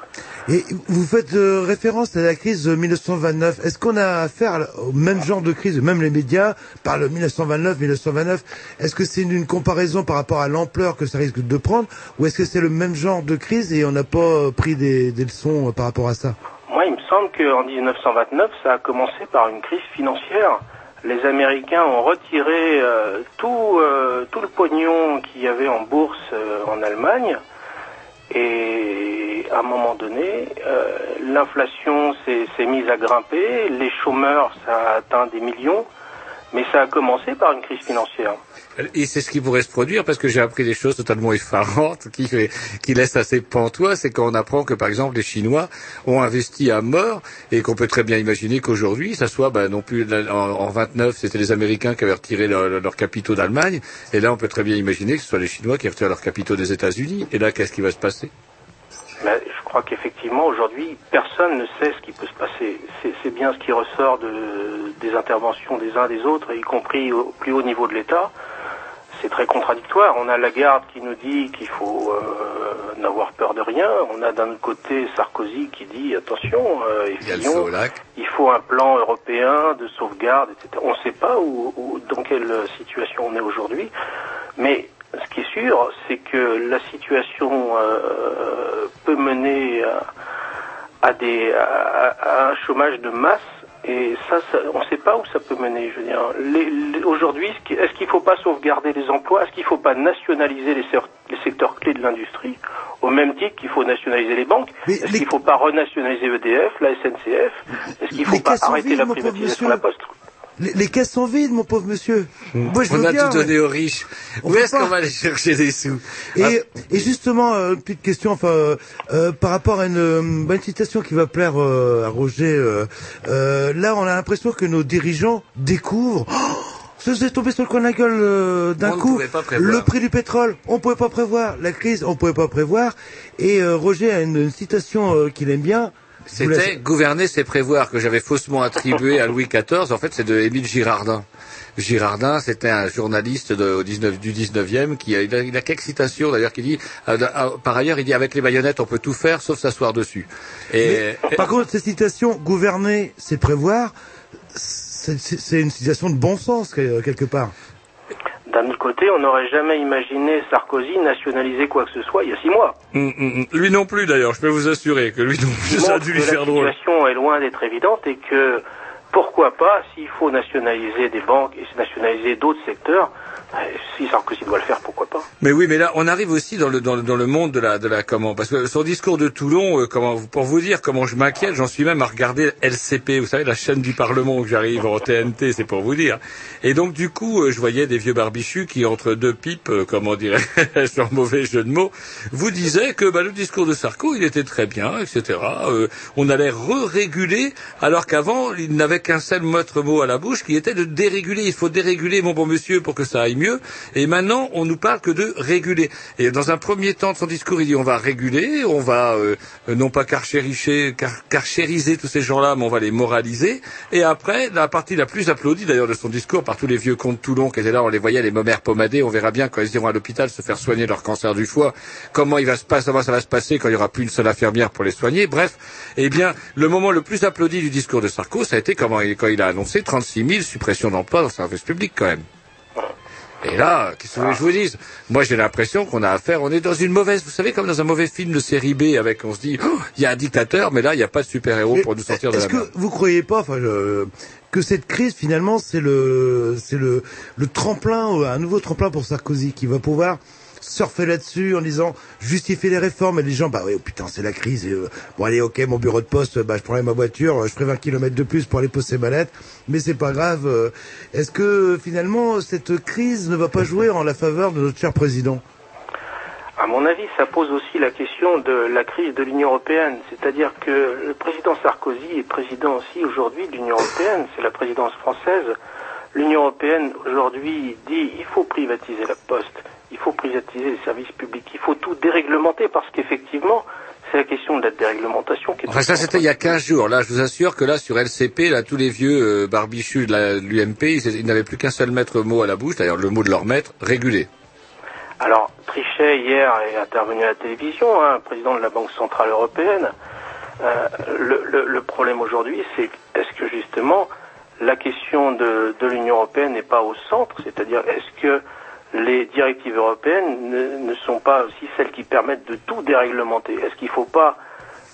Et vous faites euh, référence à la crise de 1929. Est-ce qu'on a affaire au même genre de crise, même les médias parlent de 1929, 1929 Est-ce que c'est une, une comparaison par rapport à l'ampleur que ça risque de prendre, ou est-ce que c'est le même genre de crise et on n'a pas euh, pris des, des leçons euh, par rapport à ça? Moi, il me semble qu'en 1929, ça a commencé par une crise financière. Les Américains ont retiré euh, tout, euh, tout le pognon qu'il y avait en bourse euh, en Allemagne. Et à un moment donné, l'inflation s'est s'est mise à grimper, les chômeurs, ça a atteint des millions, mais ça a commencé par une crise financière. Et c'est ce qui pourrait se produire parce que j'ai appris des choses totalement effarantes qui, qui laissent assez pantois. C'est quand on apprend que par exemple les Chinois ont investi à mort et qu'on peut très bien imaginer qu'aujourd'hui ça soit ben, non plus en, en 29 c'était les Américains qui avaient retiré leur- leurs capitaux d'Allemagne et là on peut très bien imaginer que ce soit les Chinois qui retirent leurs capitaux des États-Unis. Et là qu'est-ce qui va se passer? Mais je crois qu'effectivement, aujourd'hui, personne ne sait ce qui peut se passer. C'est c'est bien ce qui ressort de, des interventions des uns des autres, y compris au plus haut niveau de l'État. C'est très contradictoire. On a la garde qui nous dit qu'il faut euh, n'avoir peur de rien. On a d'un autre côté Sarkozy qui dit attention, euh, Il Fillon, faut un plan européen de sauvegarde, etc. On ne sait pas où, où- dans quelle situation on est aujourd'hui, mais ce qui est sûr, c'est que la situation euh, peut mener à, à des, à, à un chômage de masse. Et ça, ça- on ne sait pas où ça peut mener. Je veux dire, Les- les- aujourd'hui, est-ce qu'il ne faut pas sauvegarder les emplois? Est-ce qu'il ne faut pas nationaliser les, secteurs clés de l'industrie au même titre qu'il faut nationaliser les banques? Est-ce qu'il ne faut pas renationaliser EDF, la SNCF Est-ce qu'il ne faut pas arrêter la privatisation de la Poste? Les, les caisses sont vides, mon pauvre monsieur. Moi, je On a bien, tout donné mais- aux riches. On Où est-ce qu'on va aller chercher des sous Et, Ah, et justement, euh, une petite question, enfin, euh, euh, par rapport à une, bonne citation qui va plaire euh, à Roger. euh, euh, là, on a l'impression que nos dirigeants découvrent. Oh, ça s'est tombé sur le coin de la gueule euh, d'un coup. pouvait pas prévoir. Le prix du pétrole, on pouvait pas prévoir. La crise, on pouvait pas prévoir. Et euh, Roger a une, une citation euh, qu'il aime bien. C'était gouverner, c'est prévoir que j'avais faussement attribué à Louis XIV. En fait, c'est de Émile Girardin. Girardin, c'était un journaliste de, au 19, du 19e qui a, il a, il a quelques citations d'ailleurs qui dit, euh, euh, par ailleurs, il dit avec les baïonnettes on peut tout faire sauf s'asseoir dessus. Et, Mais, par contre, cette citation, gouverner, c'est prévoir, c'est une citation de bon sens, que- quelque part. D'un autre côté, on n'aurait jamais imaginé Sarkozy nationaliser quoi que ce soit il y a six mois. Hum, hum, hum. Lui non plus d'ailleurs, je peux vous assurer que lui non plus, ça a dû lui faire la drôle. situation est loin d'être évidente et que pourquoi pas, s'il faut nationaliser des banques et nationaliser d'autres secteurs, si Sarkozy doit le faire, pourquoi pas Mais oui, mais là, on arrive aussi dans le dans le, dans le monde de la de la comment parce que son discours de Toulon, euh, comment pour vous dire comment je m'inquiète, j'en suis même à regarder LCP, vous savez la chaîne du Parlement que j'arrive en TNT, c'est pour vous dire. Et donc du coup, euh, je voyais des vieux barbichus qui entre deux pipes, euh, comment dirais sans mauvais jeu de mots, vous disaient que bah, le discours de Sarko, il était très bien, etc. Euh, on allait re-réguler alors qu'avant il n'avait qu'un seul autre mot à la bouche qui était de déréguler. Il faut déréguler, mon bon monsieur, pour que ça aille mieux. Et maintenant, on nous parle que de réguler. Et dans un premier temps de son discours, il dit on va réguler, on va euh, non pas carchéricher, car, carchériser tous ces gens-là, mais on va les moraliser. Et après, la partie la plus applaudie d'ailleurs de son discours par tous les vieux de Toulon qui étaient là, on les voyait, les momères pommadés, on verra bien quand ils iront à l'hôpital se faire soigner leur cancer du foie, comment il va se passer, comment ça va se passer quand il y aura plus une seule infirmière pour les soigner. Bref, eh bien, le moment le plus applaudi du discours de Sarko, ça a été quand il a annoncé 36 000 suppressions d'emplois dans le service public quand même. Et là, qu'est-ce que que je vous dise? Moi, j'ai l'impression qu'on a affaire, on est dans une mauvaise, vous savez, comme dans un mauvais film de série B, avec, on se dit, oh, il y a un dictateur, mais là, il n'y a pas de super-héros pour nous sortir de la Est-ce que vous croyez pas, enfin, je- que cette crise finalement c'est le c'est le le tremplin, euh, un nouveau tremplin pour Sarkozy qui va pouvoir surfer là-dessus en disant justifier les réformes et les gens bah oui oh, putain c'est la crise euh, bon allez ok mon bureau de poste bah je prendrai ma voiture je ferai 20 km de plus pour aller poser ma lettre mais c'est pas grave euh. est-ce que finalement cette crise ne va pas jouer en la faveur de notre cher président? À mon avis, ça pose aussi la question de la crise de l'Union européenne. C'est-à-dire que le président Sarkozy est président aussi aujourd'hui de l'Union européenne, c'est la présidence française. L'Union européenne aujourd'hui dit il faut privatiser la poste, il faut privatiser les services publics, il faut tout déréglementer parce qu'effectivement, c'est la question de la déréglementation qui est Enfin, ça, c'était il y a 15 jours. Là, je vous assure que là, sur LCP, là, tous les vieux euh, barbichus de l'UMP, ils, ils n'avaient plus qu'un seul maître mot à la bouche, d'ailleurs, le mot de leur maître, réguler. Alors, Trichet, hier, est intervenu à la télévision, hein, président de la Banque Centrale Européenne. Euh, le, le- le problème aujourd'hui, c'est est-ce que justement la question de, de l'Union européenne n'est pas au centre? C'est-à-dire, est-ce que les directives européennes ne, sont pas aussi celles qui permettent de tout déréglementer Est-ce qu'il ne faut pas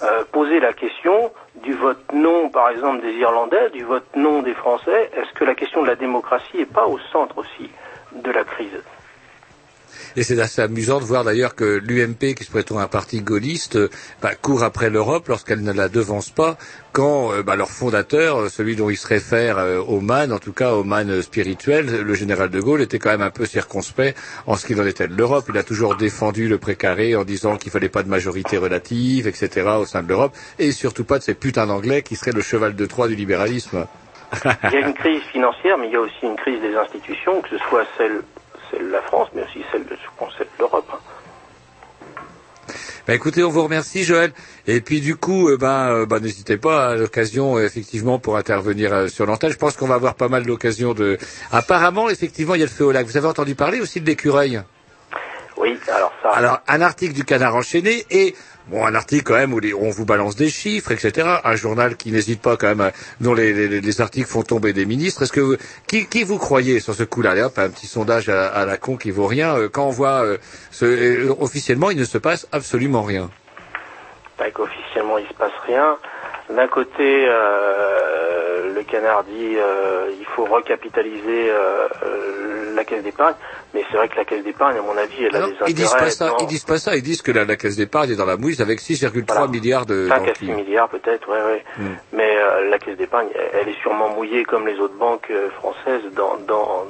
euh, poser la question du vote non, par exemple, des Irlandais, du vote non des Français? Est-ce que la question de la démocratie n'est pas au centre aussi de la crise? Et c'est assez amusant de voir d'ailleurs que l'UMP, qui se prétend un parti gaulliste, euh, bah, court après l'Europe lorsqu'elle ne la devance pas, quand euh, bah, leur fondateur, euh, celui dont il se réfère euh, au man, en tout cas au man euh, spirituel, le général de Gaulle, était quand même un peu circonspect en ce qu'il en était de l'Europe. Il a toujours défendu le précaré en disant qu'il fallait pas de majorité relative, etc. au sein de l'Europe, et surtout pas de ces putains d'anglais qui seraient le cheval de Troie du libéralisme. Il y a une crise financière, mais il y a aussi une crise des institutions, que ce soit celle, celle de la France, mais aussi celle de ce qu'on sait de l'Europe. hein. Bah, écoutez, on vous remercie, Joël. Et puis du coup, euh, ben, euh, ben, n'hésitez pas à l'occasion, effectivement, pour intervenir euh, sur l'antenne. Je pense qu'on va avoir pas mal d'occasions de. Apparemment, effectivement, il y a le feu au lac. Vous avez entendu parler aussi de l'écureuil? Oui, alors ça. Alors, un article du Canard enchaîné et bon, un article quand même où on vous balance des chiffres, etc. Un journal qui n'hésite pas quand même, dont les, les- les articles font tomber des ministres. Est-ce que vous- qui, vous croyez sur ce coup-là? Hop, un petit sondage à, la con qui vaut rien. Euh, Quand on voit euh, ce, euh, officiellement, il ne se passe absolument rien. Bah, qu'officiellement il se passe rien. D'un côté, euh, le canard dit euh, il faut recapitaliser euh, la caisse d'épargne, mais c'est vrai que la caisse d'épargne, à mon avis, elle a des intérêts. ils disent pas ça. dans- Ils disent pas ça. Ils disent que la, la caisse d'épargne est dans la mouise avec 6,3 milliards de. 5 à 6 d'enquilles. milliards peut-être, ouais, ouais. Hmm. Mais euh, la caisse d'épargne, elle, elle est sûrement mouillée comme les autres banques euh, françaises dans, dans,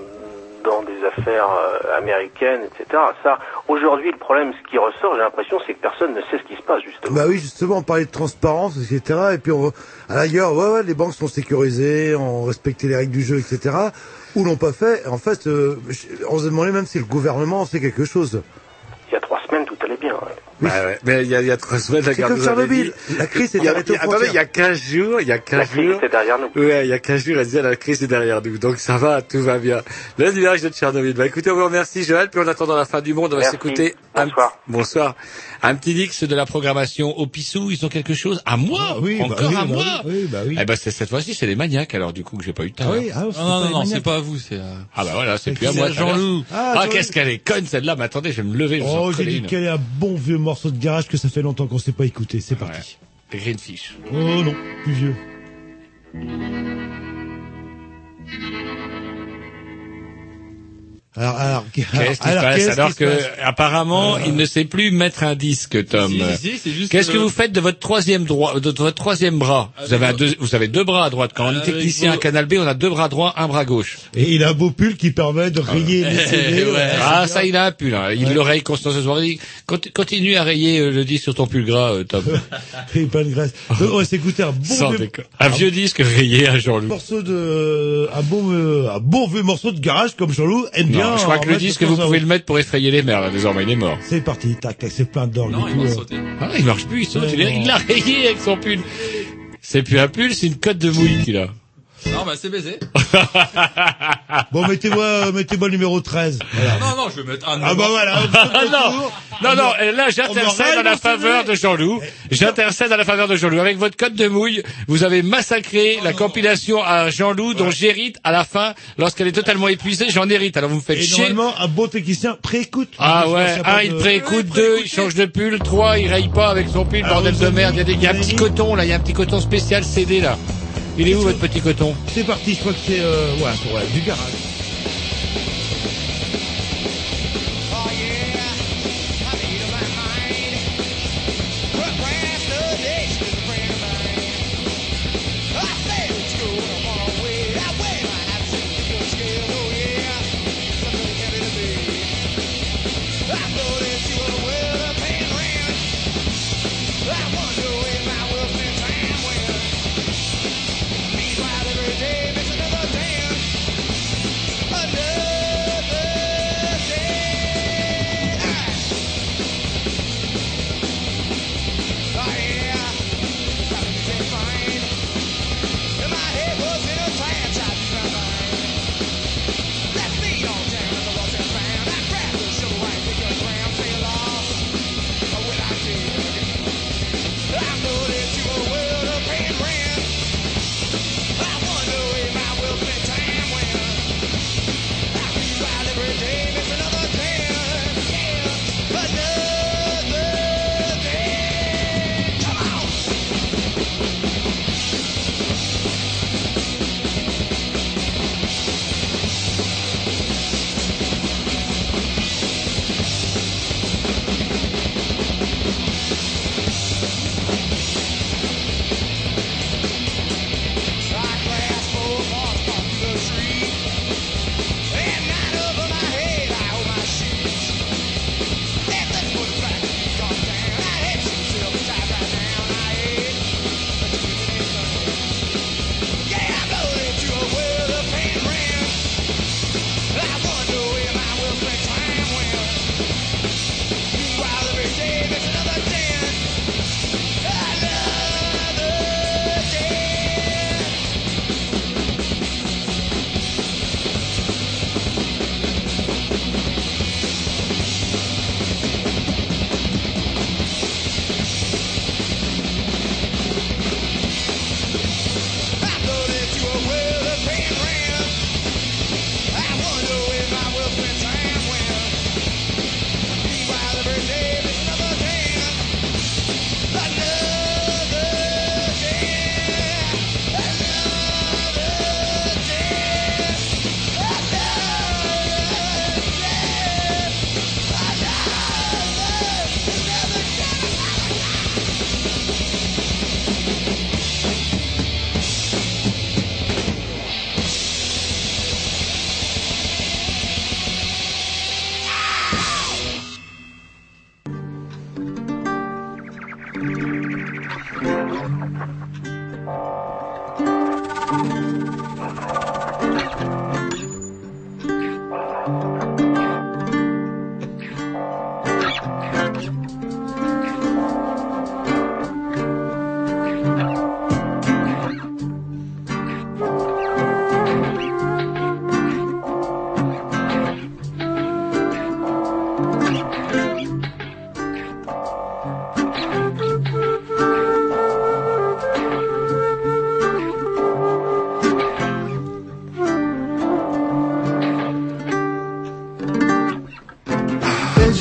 dans des affaires euh, américaines, etc. Ça, aujourd'hui, le problème, ce qui ressort, j'ai l'impression, c'est que personne ne sait ce qui se passe, justement. Bah oui, justement, on parlait de transparence, etc. Et puis, on, à l'ailleurs, ouais, ouais, les banques sont sécurisées, on respectait les règles du jeu, etc. Ou l'ont pas fait. En fait, euh, on se demandait même si le gouvernement en fait quelque chose. Il y a trois semaines, tout allait bien. ouais. Bah ouais. Mais il y a, il y a trois semaines, la garde comme nous Tchernobyl. La crise est arrêtée aux Attendez, il y a 15 jours, il y a 15 La crise jours. était derrière nous. Ouais, il y a 15 jours, elle disait la crise est derrière nous. Donc ça va, tout va bien. Le nuage de Tchernobyl. Bah écoutez, on vous remercie Joël, puis en attendant la fin du monde, on va Merci. s'écouter un bonsoir. Un petit Dix de la programmation au Pissou, ils ont quelque chose à moi oui, bah Encore oui, à bah moi oui, oui, bah oui. Eh ben c'est- cette fois-ci c'est les maniaques alors du coup que j'ai pas eu tout à Ah ah, c'est Non, non, non, c'est pas à vous, c'est à... Ah bah voilà, c'est plus à moi. Jean-Loup. Ah, Ah, qu'est-ce qu'elle est conne celle-là, mais attendez, je vais me lever, je Oh, j'ai dit une. quel est un bon vieux morceau de garage que ça fait longtemps qu'on s'est pas écouté. C'est parti. Les Greenfish. Oh non, plus vieux. Alors, alors, Qu'est-ce qui se passe qu'est-ce alors que passe apparemment il ne sait plus mettre un disque, Tom. Si, si, c'est juste Qu'est-ce que- que vous faites de votre troisième droit, de votre troisième bras Vous avez un deux, vous avez deux bras à droite. Quand on est technicien à Canal B, on a deux bras droits, un bras gauche. Et il a un beau pull qui permet de rayer les CD. ouais. ouais, Ah, ça, il a un pull. Hein. Il le raye constant ce soir. Il dit, Conti- Continue à rayer euh, le disque sur ton pull gras, euh, Tom. Et pas de graisse. Donc, on va s'écouter un bon Sans vieux. Un vieux disque rayé à Jean-Loup. morceau de, un bon, euh, un bon vieux morceau de garage comme Jean-Loup aime bien. Je crois que le disque, vous pouvez le mettre pour effrayer les mères. Là, désormais, il est mort. C'est parti, tac, tac, c'est plein d'orgue. Non, il va euh. sauter. Ah, il marche plus, il saute. Il l'a rayé avec son pull. C'est plus un pull, c'est une cote de mouille qu'il a. Non, bah c'est baisé. Bon, mettez-moi, mettez-moi le numéro 13. Voilà. Non, non, je vais mettre un Ah bah voilà. Ah non, non, non, et là j'intercède à la faveur de Jean-Loup. J'intercède à la faveur de Jean-Loup. Avec votre code de mouille, vous avez massacré la compilation à Jean-Loup dont j'hérite à la fin. Lorsqu'elle est totalement épuisée, j'en hérite. Alors vous me faites Et chier. normalement, un bon technicien préécoute. Ah ouais, un il de- préécoute, deux il change de pull, trois il raye pas avec son pull, Alors, bordel de merde. Il y a, des- il y a un petit coton là, il y a un petit coton spécial CD là. Il est où votre petit coton? C'est parti, je crois que c'est, euh, ouais, ouais, du garage.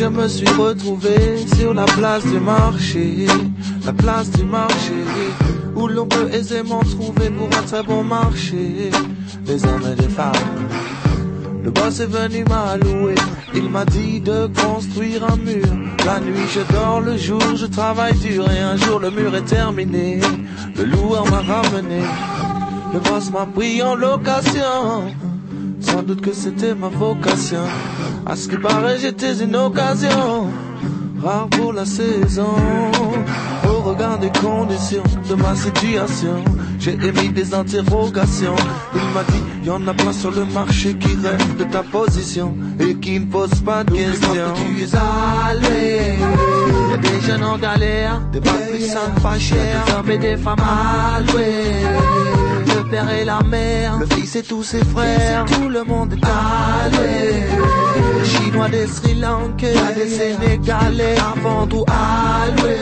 Je me suis retrouvé sur la place du marché, la place du marché, où l'on peut aisément trouver pour un très bon marché, des hommes et des femmes. Le boss est venu m'allouer, il m'a dit de construire un mur. La nuit je dors, le jour je travaille dur et un jour le mur est terminé. Le loueur m'a ramené, le boss m'a pris en location. Sans doute que c'était ma vocation. À ce qui paraît, j'étais une occasion rare pour la saison. Au regard des conditions de ma situation, j'ai émis des interrogations. Il m'a dit, y en a plein sur le marché qui rêvent de ta position et qui ne posent pas de questions. Tu es allé, y a des jeunes en galère, des pas chers, des hommes et des femmes alloués. Le père et la mère, le fils et tous ses frères, tout le monde est. Les Chinois, des Sri Lankais, des Sénégalais, avant tout alloué.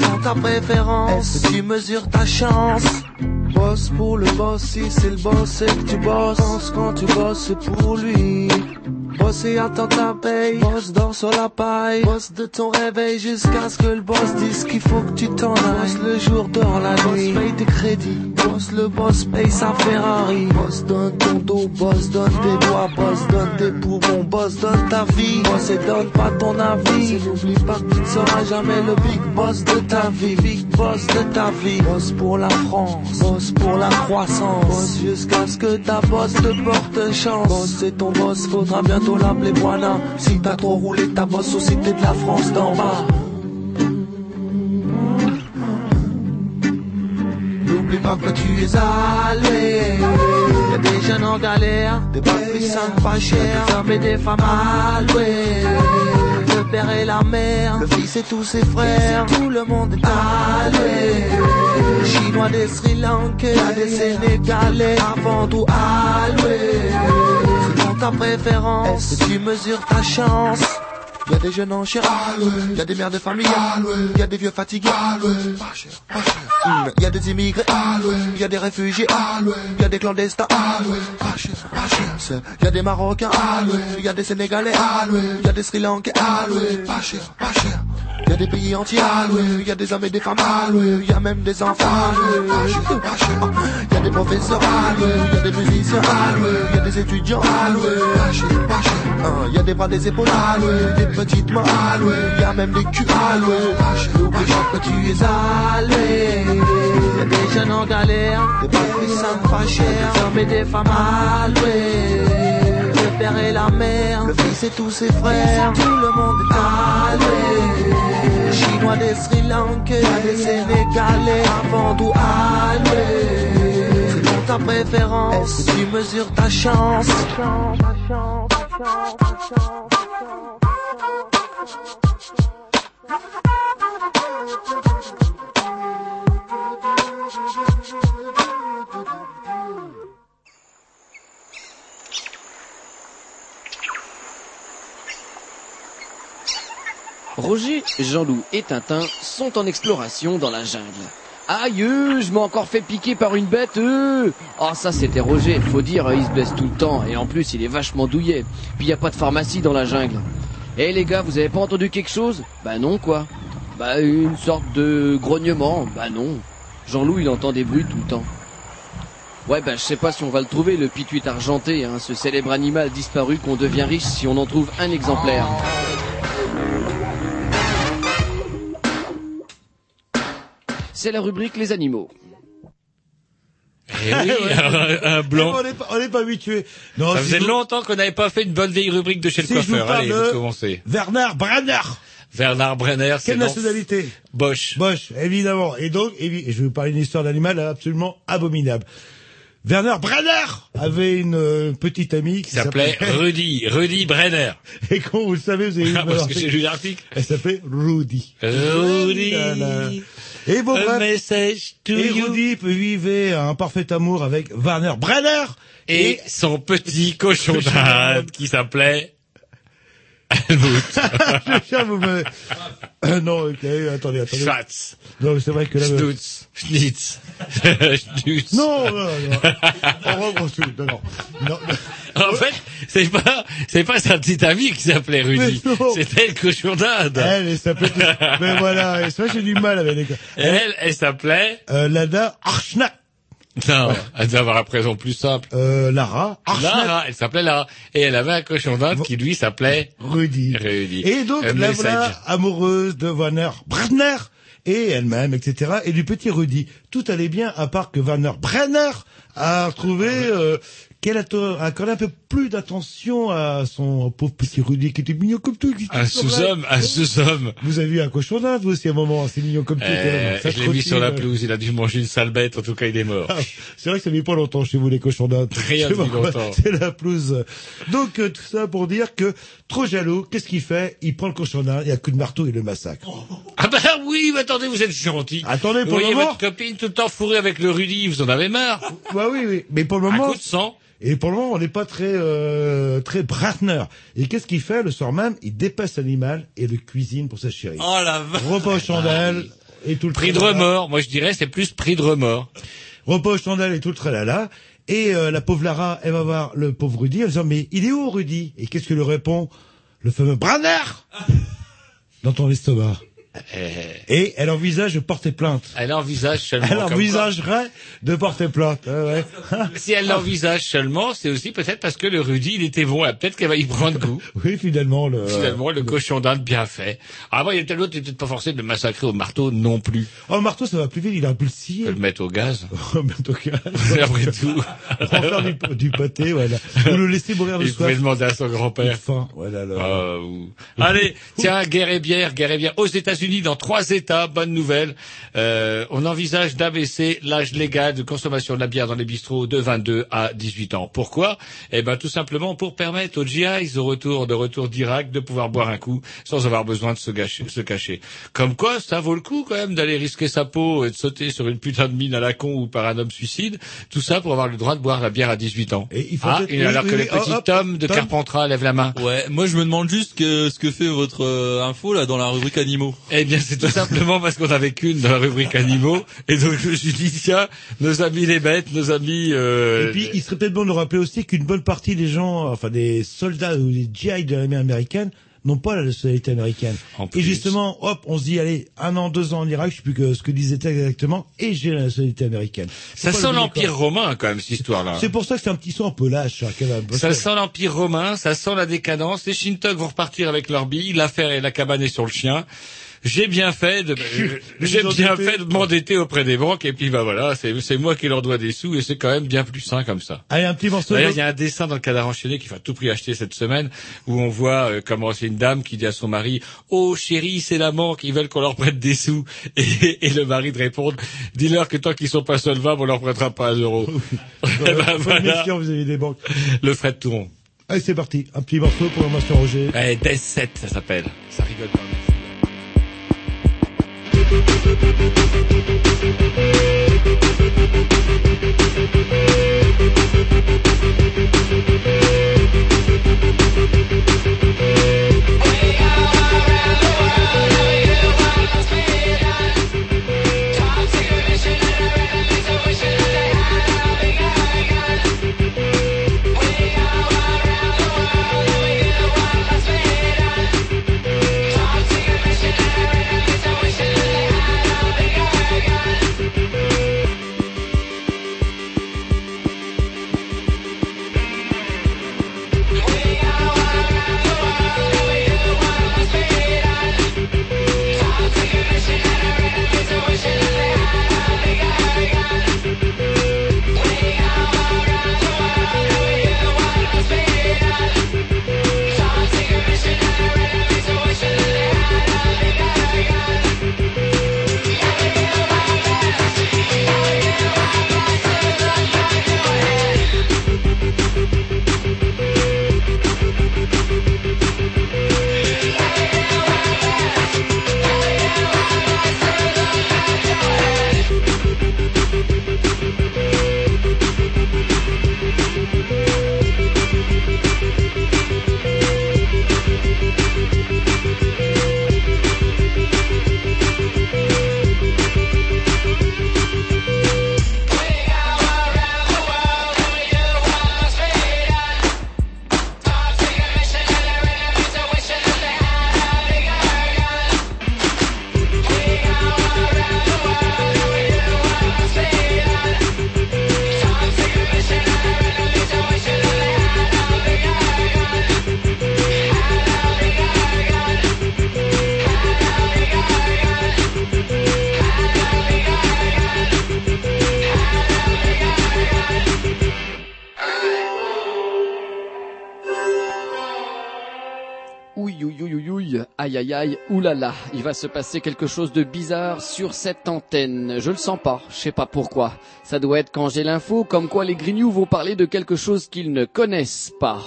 Selon ta préférence, tu mesures ta chance. Boss pour le boss, si c'est le boss, c'est que tu bosses. Quand tu bosses, c'est pour lui. Boss et attends ta paye. Boss dors sur la paille. Boss de ton réveil jusqu'à ce que le boss dise qu'il faut que tu t'en ailles. Boss le jour dors la nuit. Boss paye tes crédits. Boss le boss paye sa Ferrari. Boss donne ton dos. Boss donne tes doigts. Boss donne tes poumons. Boss donne ta vie. Boss et donne pas ton avis. N'oublie pas que tu ne seras jamais le big boss de ta vie. Big boss de ta vie. Boss pour la France. Boss pour la croissance. Boss jusqu'à ce que ta boss te porte chance. Boss c'est ton boss. Faudra bientôt l'appeler Buana. Si t'as trop roulé ta boss au cité de la France d'en bas. N'oublie pas que tu es allé. Y'a des jeunes en galère, des bacs puissantes pas chers, des hommes et des femmes alloués. Le père et la mère, le fils et tous ses frères, tout le monde est alloué. Les Chinois, des Sri Lankais, des Sénégalais, avant tout alloué. Selon ta préférence, tu mesures ta chance? Y a des jeunes en chair, y a des mères de famille, y a des vieux fatigués, pas cher, pas cher. Y a des immigrés, y a des réfugiés, y a des clandestins, pas cher, pas cher. Y a des Marocains, y a des Sénégalais, y a des Sri Lankais, pas cher, pas cher. Y a des pays entiers, y a des hommes et des femmes, y a même des enfants, pas cher, pas cher. Y a des professeurs, y a des musiciens, y a des étudiants, cher, cher. Hein, Y a des bras, des épaules, des petites mains, y a même des culs, N'oublie pas que tu es allé. Y a des jeunes en galère, des bacs puissantes pas chers, des hommes et des femmes alloués. Le père et la mère, le fils et tous ses frères, tout le monde est alloué. Chinois, des Sri Lankais, des Sénégalais, avant tout alloué. Ta préférence, tu mesures ta chance? Roger, Jean-Loup et Tintin sont en exploration dans la jungle. Aïe, euh, je m'ai encore fait piquer par une bête. Euh. Oh, ça c'était Roger. Faut dire, euh, il se blesse tout le temps et en plus il est vachement douillet. Puis y a pas de pharmacie dans la jungle. Eh les gars, vous avez pas entendu quelque chose? Bah non quoi. Bah une sorte de grognement. Bah non. Jean-Loup il entend des bruits tout le temps. Ouais bah je sais pas si on va le trouver le pituit argenté, hein, ce célèbre animal disparu qu'on devient riche si on en trouve un exemplaire. C'est la rubrique les animaux. Eh oui, un, un blanc. On n'est pas, on n'est pas habitué. Non, Ça si faisait vous- longtemps qu'on n'avait pas fait une bonne vieille rubrique de chez le Si je vous coiffeur. parle Allez, vous commencez. Werner Brenner. Bernard Brenner, c'est Quelle nationalité Bosch. Bosch, évidemment. Et donc, et je vais vous parler d'une histoire d'animal absolument abominable. Werner Brenner avait une euh, petite amie qui s'appelait Rudy, Rudy Brenner. Et quand vous le savez, vous avez eu Ah, parce que j'ai lu l'article. Elle s'appelait Rudy. Rudy. Voilà. Et A bref. message to et you. Rudy vivait un parfait amour avec Werner Brenner. Et son petit cochon d'Inde qui s'appelait. Je tiens vous me- Euh, non, ok, attendez, attendez. Schwarz. Non, c'est vrai que là... Schnutz. Schnitz. Schnutz. Non, non, non. On reprend tout. Non, non. non. En fait, c'est pas, c'est pas sa petite amie qui s'appelait Rudy. C'était le cochon d'Inde. Elle, elle s'appelait... Mais voilà, et c'est vrai j'ai du mal avec les... Elle, elle s'appelait, Euh, Lada Archnak. Non, elle devait avoir un prénom plus simple. Euh, Lara Archnak. Lara, elle s'appelait Lara. Et elle avait un cochon d'Inde qui lui s'appelait Rudy. Rudy. Et donc, Un la voilà amoureuse de Werner Brenner et elle-même, etc. Et du petit Rudy. Tout allait bien, à part que Werner Brenner a trouvé euh, qu'elle a to- a accordé un peu plus d'attention à son pauvre petit Rudy qui était mignon comme tout. Un sur la- sous-homme, un sous-homme. Vous avez vu un cochon d'Inde, vous aussi, à un moment, c'est mignon comme tout. Euh, je l'ai mis sur la euh. pelouse, il a dû manger une sale bête, en tout cas il est mort. Ah, C'est vrai que ça met pas longtemps chez vous les cochons d'Inde. Rien quoi, longtemps. C'est la pelouse. Donc euh, tout ça pour dire que trop jaloux, qu'est-ce qu'il fait? Il prend le cochon d'Inde et à coup de marteau il le massacre. Ah ben oui, mais attendez, vous êtes gentil. Attendez, Vous pour le voyez moment. votre copine tout le temps fourrée avec le Rudy, vous en avez marre. Bah oui, oui. Mais pour le Un moment. coup de sang. Et pour le moment, on n'est pas très euh, très Bratner. Et qu'est-ce qu'il fait le soir même? Il dépasse l'animal et le cuisine pour sa chérie. Oh la vache. Repas aux chandelles et tout le Prix de remords. Moi je dirais c'est plus prix de remords. Repas aux chandelles et tout le tralala. Et euh, la pauvre Lara, elle va voir le pauvre Rudy en disant mais il est où Rudy? Et qu'est-ce que lui répond le fameux Bratner dans ton estomac. Euh, Et elle envisage de porter plainte. elle envisage seulement. Elle envisagerait de porter plainte. Ouais, ouais. Si elle l'envisage seulement, c'est aussi peut-être parce que le Rudy, il était bon. Peut-être qu'elle va y prendre goût. Oui, finalement le. Finalement, le cochon d'Inde bien fait. Ah bon, il y a tel autre, il était peut-être pas forcé de le massacrer au marteau non plus. Oh, le marteau, ça va plus vite. Il a un peu le scier. Le mettre au gaz. Mais donc, Après tout. On va faire du, du pâté, voilà. Ou le laisser mourir de Il pouvait soif. demander à son grand-père. Faim, voilà. le- Ah, ou- Allez, tiens, guerre et bière, guerre et bière. Aux États-Unis, dans trois États, bonne nouvelle, euh, on envisage d'abaisser l'âge légal de consommation de la bière dans les bistrots de 22 à 18 ans. Pourquoi? Eh ben, tout simplement pour permettre aux GIs au retour de retour d'Irak de pouvoir boire un coup sans avoir besoin de se, gâcher- se cacher. Comme quoi, ça vaut le coup quand même d'aller risquer sa peau et de sauter sur une putain de mine à la con ou par un homme suicide. Tout ça pour avoir le droit de boire la bière à 18 ans. Et il faut ah, et alors oui, que oui, le petit oh, hop, Tom de Tom. Carpentras lève la main. Ouais, moi je me demande juste que, ce que fait votre euh, info là dans la rubrique animaux. Eh bien, c'est tout simplement parce qu'on avait qu'une dans la rubrique animaux, et donc je me suis dit tiens, nos amis les bêtes, nos amis. Euh, Et puis, il serait peut-être bon de rappeler aussi qu'une bonne partie des gens, enfin des soldats ou des GI de l'armée américaine, n'ont pas la nationalité américaine. En Et justement, hop, on se dit, allez, un an, deux ans en Irak, je sais plus que ce que disait exactement, et j'ai la nationalité américaine. Ça sent l'empire romain quand même cette histoire-là. C'est pour ça que c'est un petit son un peu lâche. hein, qu'elle a- Ça sent l'empire romain, ça sent la décadence. Les Shintok vont repartir avec leur bille. L'affaire et la cabane est sur le chien. J'ai bien fait de, euh, j'ai bien fait de m'endetter auprès des banques et puis bah voilà, c'est, c'est moi qui leur dois des sous et c'est quand même bien plus sain comme ça. Allez, un petit morceau. D'ailleurs, de- il y a un dessin dans le cadre enchaîné qu'il faut à tout prix acheter cette semaine, où on voit euh, comment c'est une dame qui dit à son mari "Oh chérie, c'est la banque, ils veulent qu'on leur prête des sous." Et, et le mari de répondre "Dis-leur que tant qu'ils sont pas solvables, on leur prêtera pas un euro." Eh ben, voilà, des banques. le Fred Touron. Allez, c'est parti. Un petit morceau pour Monsieur Roger. Eh, Death 7, ça s'appelle. Ça rigole pas. Thank you. Aïe, aïe, oulala, il va se passer quelque chose de bizarre sur cette antenne. Je le sens pas, je sais pas pourquoi. Ça doit être quand j'ai l'info, comme quoi les Grignoux vont parler de quelque chose qu'ils ne connaissent pas.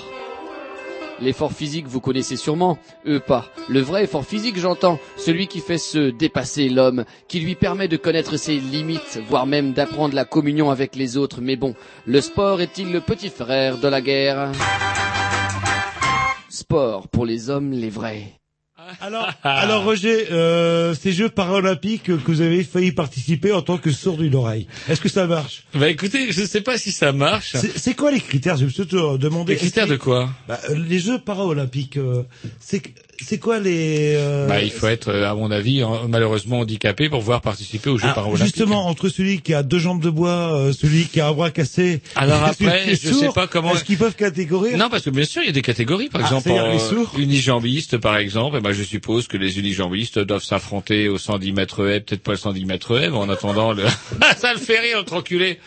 L'effort physique, vous connaissez sûrement, eux pas. Le vrai effort physique, j'entends, celui qui fait se dépasser l'homme, qui lui permet de connaître ses limites, voire même d'apprendre la communion avec les autres. Mais bon, le sport est-il le petit frère de la guerre? Sport pour les hommes, les vrais. Alors, alors Roger, euh, ces Jeux paralympiques que vous avez failli participer en tant que sourd d'une oreille, est-ce que ça marche? Bah écoutez, je ne sais pas si ça marche. C'est quoi les critères? Je me suis toujours demandé. Les critères de quoi? Bah, euh, Les Jeux paralympiques, euh, c'est c'est quoi les euh, Bah il faut être, euh, à mon avis, en- malheureusement handicapé pour pouvoir participer aux Jeux ah, paralympiques. Justement, entre celui qui a deux jambes de bois, euh, celui qui a un bras cassé. Alors et après, je sais sourd, pas comment- Est-ce qu'ils peuvent catégoriser Non, parce que bien sûr, il y a des catégories. Par Ah, exemple, en sourds unijambistes, par exemple, eh ben, je suppose que les unijambistes doivent s'affronter au 110 mètres haies, peut-être pas le 110 mètres haies, mais en attendant, le... ça le fait rire, notre enculé.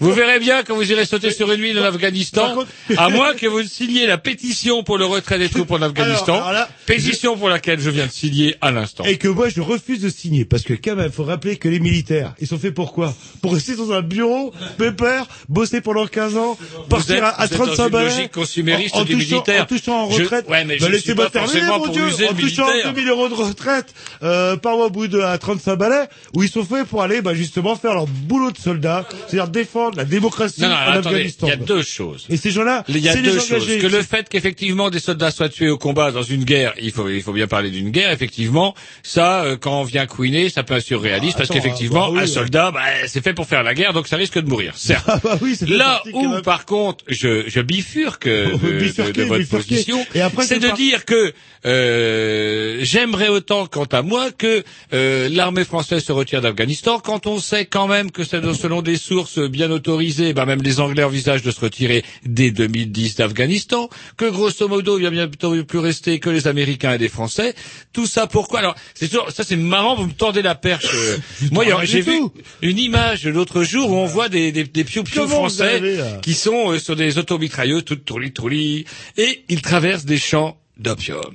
Vous verrez bien quand vous irez sauter sur une île en Afghanistan, à moins que vous signiez la pétition pour le retrait des troupes en Afghanistan, Alors, alors là, pétition pour laquelle je viens de signer à l'instant. Et que moi je refuse de signer parce que quand même faut rappeler que les militaires ils sont faits pour quoi? Pour rester dans un bureau, pépère, bosser pendant 15 ans, partir êtes- à, à vous êtes 35 dans une balais, logique consumériste en, en du touchant, militaire. en touchant en Je- retraite. ouais, mais Bah, je laissez-moi suis pas terminer, mon pour Dieu, en touchant militaire. 2000 euros de retraite, euh, par mois au bout de à 35 balais, où ils sont faits pour aller bah, justement faire leur boulot de soldat, c'est-à-dire défendre la démocratie Non, non, en alors, attendez, Afghanistan. il y a deux choses. Et ces gens-là, Il y a deux choses. Que le fait qu'effectivement des soldats soient tués au combat dans une guerre, il faut, il faut bien parler d'une guerre, effectivement. Ça, euh, quand on vient couiner, ça peut être surréaliste, parce attends, qu'effectivement, ah, bah oui, un soldat, bah, c'est fait pour faire la guerre, donc ça risque de mourir, certes. Ah bah oui, Là où, même. par contre, je, je bifurque de, de- de votre position, c'est de par- dire que euh, j'aimerais autant, quant à moi, que euh, l'armée française se retire d'Afghanistan, quand on sait quand même que c'est selon des sources bien autorisées, bah même les Anglais envisagent de se retirer dès 2010 d'Afghanistan, que grosso modo, il va bientôt plus rester que les Américains et les Français. Tout ça pourquoi? Alors, c'est toujours, ça c'est marrant, vous me tordez la perche. euh. Moi, a- j'ai vu tout. une image l'autre jour où on voit des, des, des français avez, là qui sont euh, sur des automitrailleuses, toutes trouli trouli, et ils traversent des champs d'opium.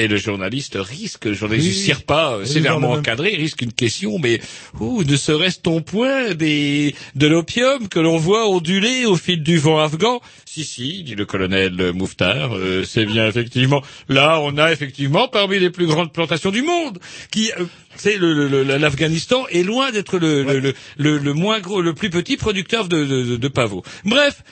Et le journaliste risque, le journaliste Oui, du CIRPA, euh, oui, sévèrement encadré, risque une question, mais où ne serait-ce ton point des, de l'opium que l'on voit onduler au fil du vent afghan? Si, si, dit le colonel Mouftar, euh, c'est bien effectivement. Là, on a effectivement parmi les plus grandes plantations du monde, qui... euh, c'est le, le- le- l'Afghanistan est loin d'être le, le, le, le- le moins gros, le plus petit producteur de, de, de- de pavots. Bref,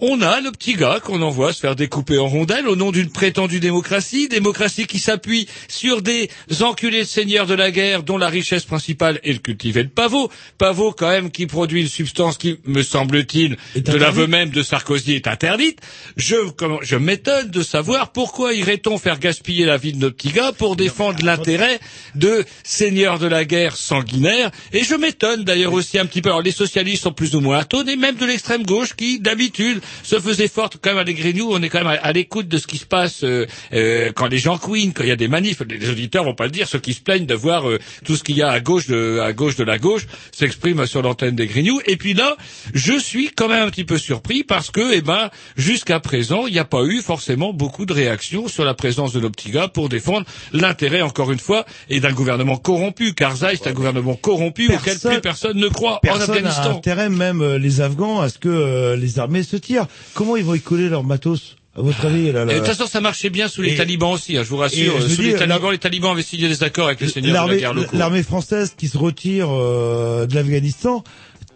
on a le petit gars qu'on envoie se faire découper en rondelles au nom d'une prétendue démocratie, démocratie qui s'appuie sur des enculés de seigneurs de la guerre dont la richesse principale est le cultiver de pavot. Pavot quand même qui produit une substance qui, me semble-t-il, de l'aveu même de Sarkozy est interdite. Je, comment, je m'étonne de savoir pourquoi irait-on faire gaspiller la vie de nos petits gars pour défendre l'intérêt de seigneurs de la guerre sanguinaires. Et je m'étonne d'ailleurs aussi un petit peu. Alors les socialistes sont plus ou moins atones et même de l'extrême gauche qui d'habitude se faisait forte quand même à les Grignoux. On est quand même à, à l'écoute de ce qui se passe euh, euh, quand les gens couinent, quand il y a des manifs. Les, les auditeurs vont pas le dire. Ceux qui se plaignent de voir euh, tout ce qu'il y a à gauche de à gauche de la gauche s'exprime sur l'antenne des Grignoux. Et puis là, je suis quand même un petit peu surpris parce que, eh ben, jusqu'à présent, il n'y a pas eu forcément beaucoup de réactions sur la présence de nos petits gars pour défendre l'intérêt, encore une fois, et d'un gouvernement corrompu. Karzai, c'est un gouvernement corrompu auquel Personne- plus personne ne croit en Personne Afghanistan. intérêt, même euh, les Afghans, à ce que euh, les armées se tirent. Comment ils vont écouler leur matos À votre avis, là, Et là de toute façon, ça marchait bien sous les Et- talibans aussi, hein, je vous rassure. je Sous dis, les la- talibans, les talibans avaient signé des accords avec les seigneurs de la guerre locaux. l'armée française qui se retire euh, de l'Afghanistan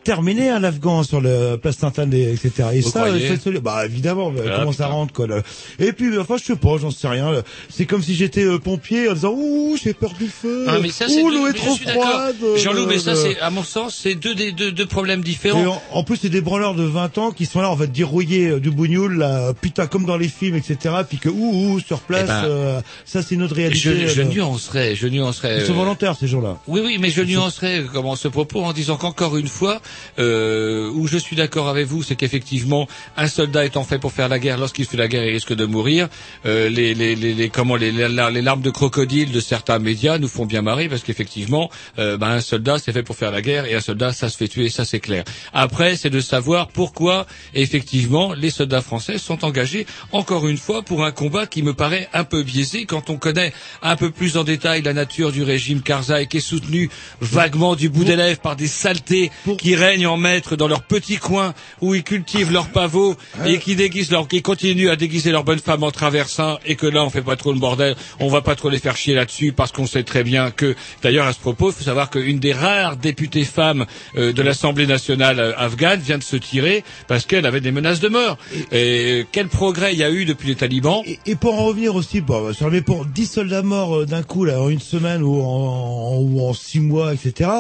terminé à l'Afghan sur le place Sainte-Anne, etc. Et Vous ça, c'est bah évidemment, mais Ah, comment ça rentre quoi là. Et puis, enfin, je sais pas, j'en sais rien. C'est comme si j'étais euh, pompier en disant ouh, j'ai peur du feu. Ah, mais ça, ouh, l'eau est trop froide. euh, Jean-Loup, mais ça, euh, c'est, à mon sens, c'est deux, des- deux, deux problèmes et différents. en, en plus, c'est des branleurs de 20 ans qui sont là, on va te dire rouiller euh, du bougnoul, là, putain, comme dans les films, etc. Puis que ouh, ouh sur place, Eh ben, euh, ça c'est notre réalité. Je, je euh, nuancerais, je nuancerais. Ils sont euh, volontaires ces gens-là. Oui, oui, mais je nuancerais comment ce propos en disant qu'encore une fois, euh, où je suis d'accord avec vous, c'est qu'effectivement, un soldat étant fait pour faire la guerre, lorsqu'il fait la guerre, il risque de mourir. Euh, les, les, les, les- comment les, larmes de crocodile de certains médias nous font bien marrer parce qu'effectivement, euh, ben, un soldat c'est fait pour faire la guerre et un soldat ça se fait tuer, ça c'est clair. Après, c'est de savoir pourquoi effectivement les soldats français sont engagés encore une fois pour un combat qui me paraît un peu biaisé quand on connaît un peu plus en détail la nature du régime Karzai qui est soutenu vaguement du bout des lèvres par des saletés qui règnent en maître dans leur petit coin où ils cultivent leurs pavots et qui déguisent leur, qui continuent à déguiser leurs bonnes femmes en traversant et que là on fait pas trop le bordel, on va pas trop les faire chier là-dessus parce qu'on sait très bien que, d'ailleurs à ce propos, il faut savoir qu'une des rares députées femmes euh, de l'Assemblée nationale euh, afghane vient de se tirer parce qu'elle avait des menaces de mort. Et quel progrès il y a eu depuis les talibans? Et pour en revenir aussi, bon, sur les pour 10 soldats morts euh, d'un coup là en une semaine ou en, ou en 6 mois, etc.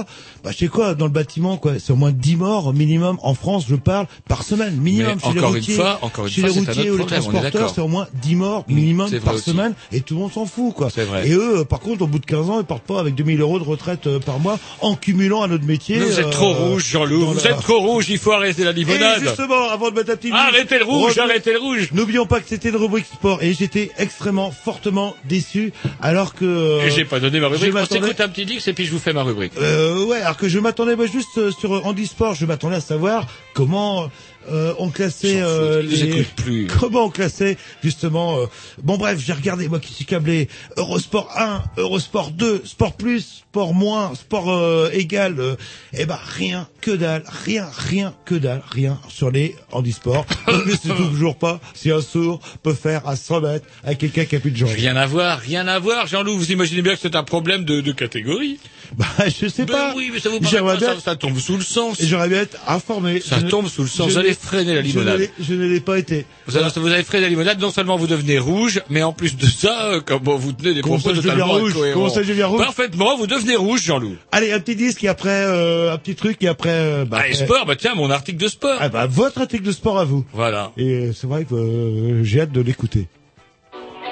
Bah je sais quoi, dans le bâtiment quoi, c'est au moins 10 morts minimum en France, je parle par semaine minimum. Mais chez les encore une routiers, fois- encore une chez fois, les routiers ou les transporteurs, c'est au moins 10 morts minimum c'est vrai par aussi. semaine et tout le monde s'en fout quoi. C'est vrai. Et eux, euh, par contre, au bout de 15 ans, ils partent pas avec 2000 euros de retraite euh, par mois en cumulant un autre métier. Vous êtes euh, trop rouge, Jean-Loup. Vous la- êtes trop rouge. Il faut arrêter la limonade. et justement, avant de mettre un petit Arrêtez le rouge, arrêtez le rouge. N'oublions pas que c'était une rubrique sport et j'étais extrêmement fortement déçu alors que. euh, Et j'ai pas donné ma rubrique. je On s'écoute un petit dix et puis je vous fais ma rubrique. Euh, ouais, alors que je m'attendais bah, juste euh, sur handisport, je m'attendais à savoir comment euh, on classait euh, les plus. comment on classait justement. euh, bon bref, j'ai regardé moi qui suis câblé Eurosport 1, Eurosport 2, Sport plus, Sport moins, Sport euh, égal. euh, eh ben rien, que dalle, rien, rien, que dalle, rien sur les handisports. Je sais toujours pas si un sourd peut faire à 100 mètres avec quelqu'un qui a plus de jambes. Rien à voir, rien à voir, Jean-Loup. Vous imaginez bien que c'est un problème de, de catégorie. Bah, je sais Ben pas. oui, mais ça vous paraît J'aimerais pas, bien- ça, ça tombe sous le sens. Et j'aurais bien être informé. Ça Je ne- tombe sous le sens. je Vous allez freiner la limonade. Je ne l'ai pas été. Vous avez, vous freiné la limonade, non seulement vous devenez rouge, mais en plus de ça, euh, comment vous tenez des Comment propos totalement rouge? Comment ça, je rouge? Parfaitement, vous devenez rouge, Jean-Loup. Allez, un petit disque et après euh, un petit truc et après. euh, bah, Ah, et après- sport, bah tiens, mon article de sport. Ah bah votre article de sport à vous. Voilà. Et euh, c'est vrai que euh, j'ai hâte de l'écouter.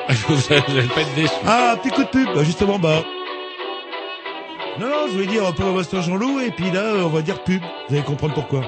vous allez pas être déçu. Ah, un petit coup de pub, bah, justement, bah. Non, non, je voulais dire un peu au Master Jean-Loup et puis là, on va dire pub. Vous allez comprendre pourquoi.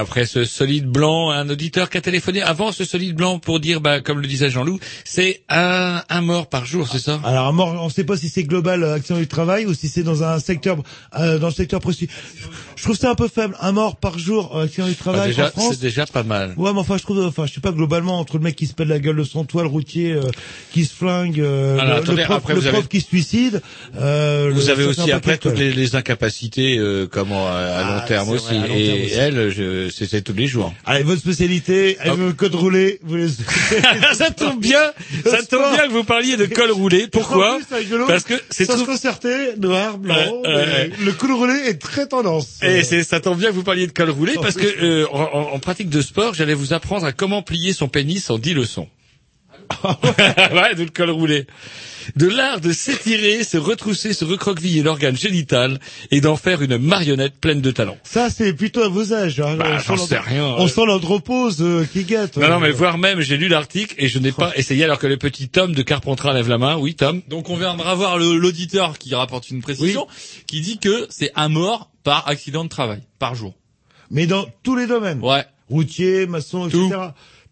Après ce solide blanc, un auditeur qui a téléphoné avant ce solide blanc pour dire, bah, comme le disait Jean-Loup, c'est un, un mort par jour, c'est ça? Alors, un mort, on ne sait pas si c'est global euh, accident du travail ou si c'est dans un secteur, euh, dans le secteur précis. Je trouve ça un peu faible. Un mort par jour euh, accident du Bah, travail déjà, en France. c'est déjà pas mal. Ouais, mais enfin, je trouve, enfin, je sais pas globalement entre le mec qui se pète la gueule de son toit, le routier euh, qui se flingue, euh, Alors, le, attendez, le prof, après, le vous prof avez- qui se suicide. Euh, Vous le- avez aussi après toutes les, les incapacités, euh, comment à, à long Ah, terme c'est aussi. vrai, long terme Et aussi. elle, je, c'est c'est tous les jours. Allez, votre spécialité, elle veut code roulé. Vous les... ça tombe bien, ça tombe bien que vous parliez de col roulé. Pourquoi Parce que c'est tout. se concerter, noir, blanc. Le col roulé est très tendance. Et c'est, ça tombe bien que vous parliez de col roulé parce que euh, en, en- en pratique de sport, j'allais vous apprendre à comment plier son pénis en 10 leçons. Ouais, de le col roulé. De l'art de s'étirer, se retrousser, se recroqueviller l'organe génital et d'en faire une marionnette pleine de talent. Ça, c'est plutôt à vos âges. Hein. Bah, On j'en sent rien. On sent l'andropause euh, qui gâte. Non, non, mais voire même, j'ai lu l'article et je n'ai pas essayé alors que le petit Tom de Carpentras lève la main. Oui, Tom. Donc on viendra voir l'auditeur qui rapporte une précision, qui dit que c'est un mort par accident de travail, par jour. Mais dans tous les domaines. Ouais. Routier, maçon, etc.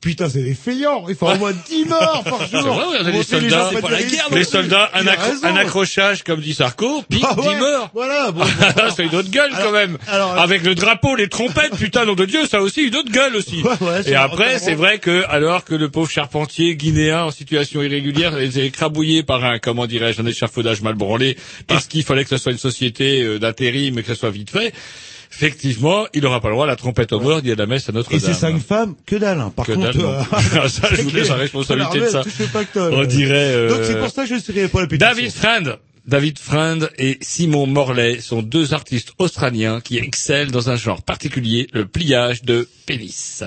Putain, c'est des feignants. Il faut au moins 10 morts par jour. C'est vrai, on a des c'est pas des risques. les soldats, un, Il a accro- raison. un accrochage, comme dit Sarko, pique, Ah ouais, 10 morts. Voilà, bon. c'est une autre gueule quand même. alors- Avec le drapeau, les trompettes, putain, nom de Dieu, ça a aussi une autre gueule aussi. ouais, Et après, c'est vrai que, alors que le pauvre charpentier guinéen en situation irrégulière est écrabouillé par un, comment dirais-je, un échafaudage mal branlé, parce qu'il fallait que ce soit une société euh, d'intérim et que ce soit vite fait, effectivement, il n'aura pas le droit à la trompette au mort, dit à la messe à Notre-Dame. Et ces cinq femmes, que dalle. hein. Par Que contre, dalle, euh, Ça, je vous laisse la responsabilité de ça. On dirait, euh, Donc c'est pour ça que je ne serai pas la pétition. David Friend. David Friend et Simon Morley sont deux artistes australiens qui excellent dans un genre particulier, le pliage de pénis.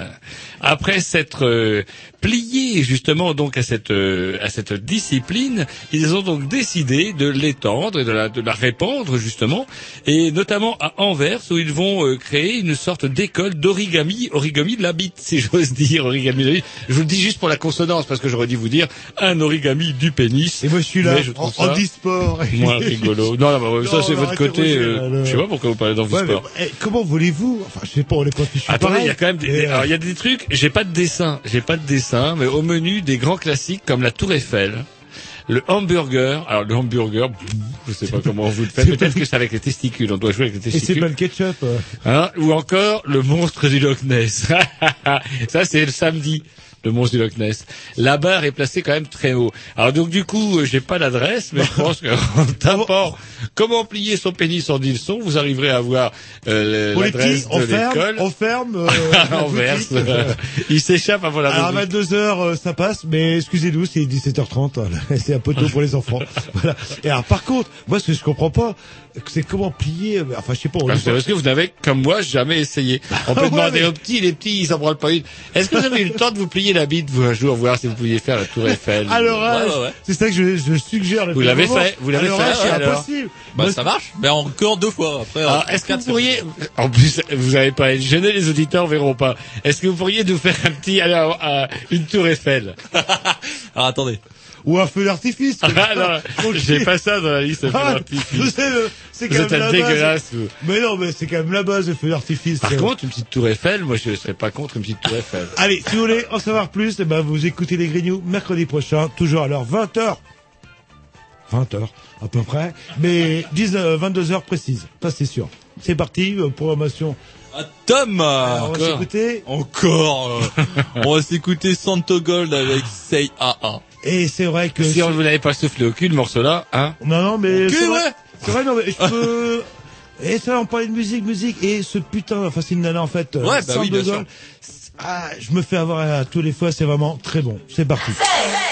Après s'être euh, pliés justement donc à cette euh, à cette discipline, ils ont donc décidé de l'étendre et de la de la répandre justement, et notamment à Anvers où ils vont euh, créer une sorte d'école d'origami, origami de la bite si j'ose dire, origami de la bite. Je vous le dis juste pour la consonance parce que j'aurais dû vous dire un origami du pénis. Et moi je suis là, je en, en. Moins rigolo. Non, non, bah, ça Non, c'est votre côté. Euh, je sais pas pourquoi vous parlez Ouais, d'envisport. mais, eh, comment voulez-vous Enfin, je sais pas, on est pas Attendez, pareil, il y a quand même des, mais, des- euh, alors, il y a des trucs. J'ai pas de dessin, j'ai pas de dessin, mais au menu des grands classiques comme la Tour Eiffel. Le hamburger, alors le hamburger, je sais pas comment vous le faites, peut-être que c'est avec les testicules, on doit jouer avec les Et c'est testicules. pas le ketchup. Hein, ou encore le monstre du Loch Ness. Ça c'est le samedi, le monstre du Loch Ness. La barre est placée quand même très haut. Alors donc du coup, euh, j'ai pas l'adresse, mais je pense qu'en tapant comment plier son pénis en 10 leçons, vous arriverez à avoir euh, l'adresse de l'école. on ferme. euh, On verse. Il s'échappe avant la Alors à rubrique. 22h ça passe, mais excusez-nous, c'est 17h30, hein, c'est un peu tôt pour les enfants. voilà. Et alors par contre, moi ce que je comprends pas, c'est comment plier, euh, enfin je sais pas, on Parce dit que- pas- parce que vous n'avez, comme moi, jamais essayé. On peut Ouais, demander mais- aux petits, les petits, ils s'en branlent pas une. Est-ce que vous avez eu le temps de vous plier la bite, vous, un jour, voir si vous pouviez faire la tour Eiffel à l'orage, Ouais, ouais, ouais. c'est ça que je, je suggère. Vous l'avez fait, vous l'avez fait, c'est alors impossible. Bah ça marche, mais encore deux fois. Après, Alors, est-ce que vous pourriez, en plus, vous n'avez pas gêné, les auditeurs verront pas. Est-ce que vous pourriez nous faire un petit, alors, euh, une tour Eiffel? Alors attendez. Ou un feu d'artifice. Ah, non, j'ai pas ça dans la liste, Ah, le- c'est Vous quand êtes même la dégueulasse, base. vous. Mais non, mais c'est quand même la base, le feu d'artifice. Par Euh, contre, une petite tour Eiffel, moi, je serais pas contre une petite tour Eiffel. Allez, si vous voulez en savoir plus, eh ben, vous écoutez les Grignoux mercredi prochain, toujours à l'heure 20h. 20h, à peu près. Mais 19, 22h précise. Ça, c'est sûr. C'est parti, euh, programmation. Ah, Tom Alors, on va Encore s'écouter. Encore euh, On va s'écouter Santo Gold avec Say AA. Et c'est vrai que... Si on vous l'avez pas soufflé au cul, le morceau-là, hein? Non, non, mais... C'est vrai, ouais. c'est vrai, non, mais je peux... Et ça, on parlait de musique, musique, et ce putain, enfin, c'est une nana, en fait. euh, Ouais, bah oui, bien sûr. Ah, je me fais avoir à tous les fois, c'est vraiment très bon. C'est parti. Hey, hey.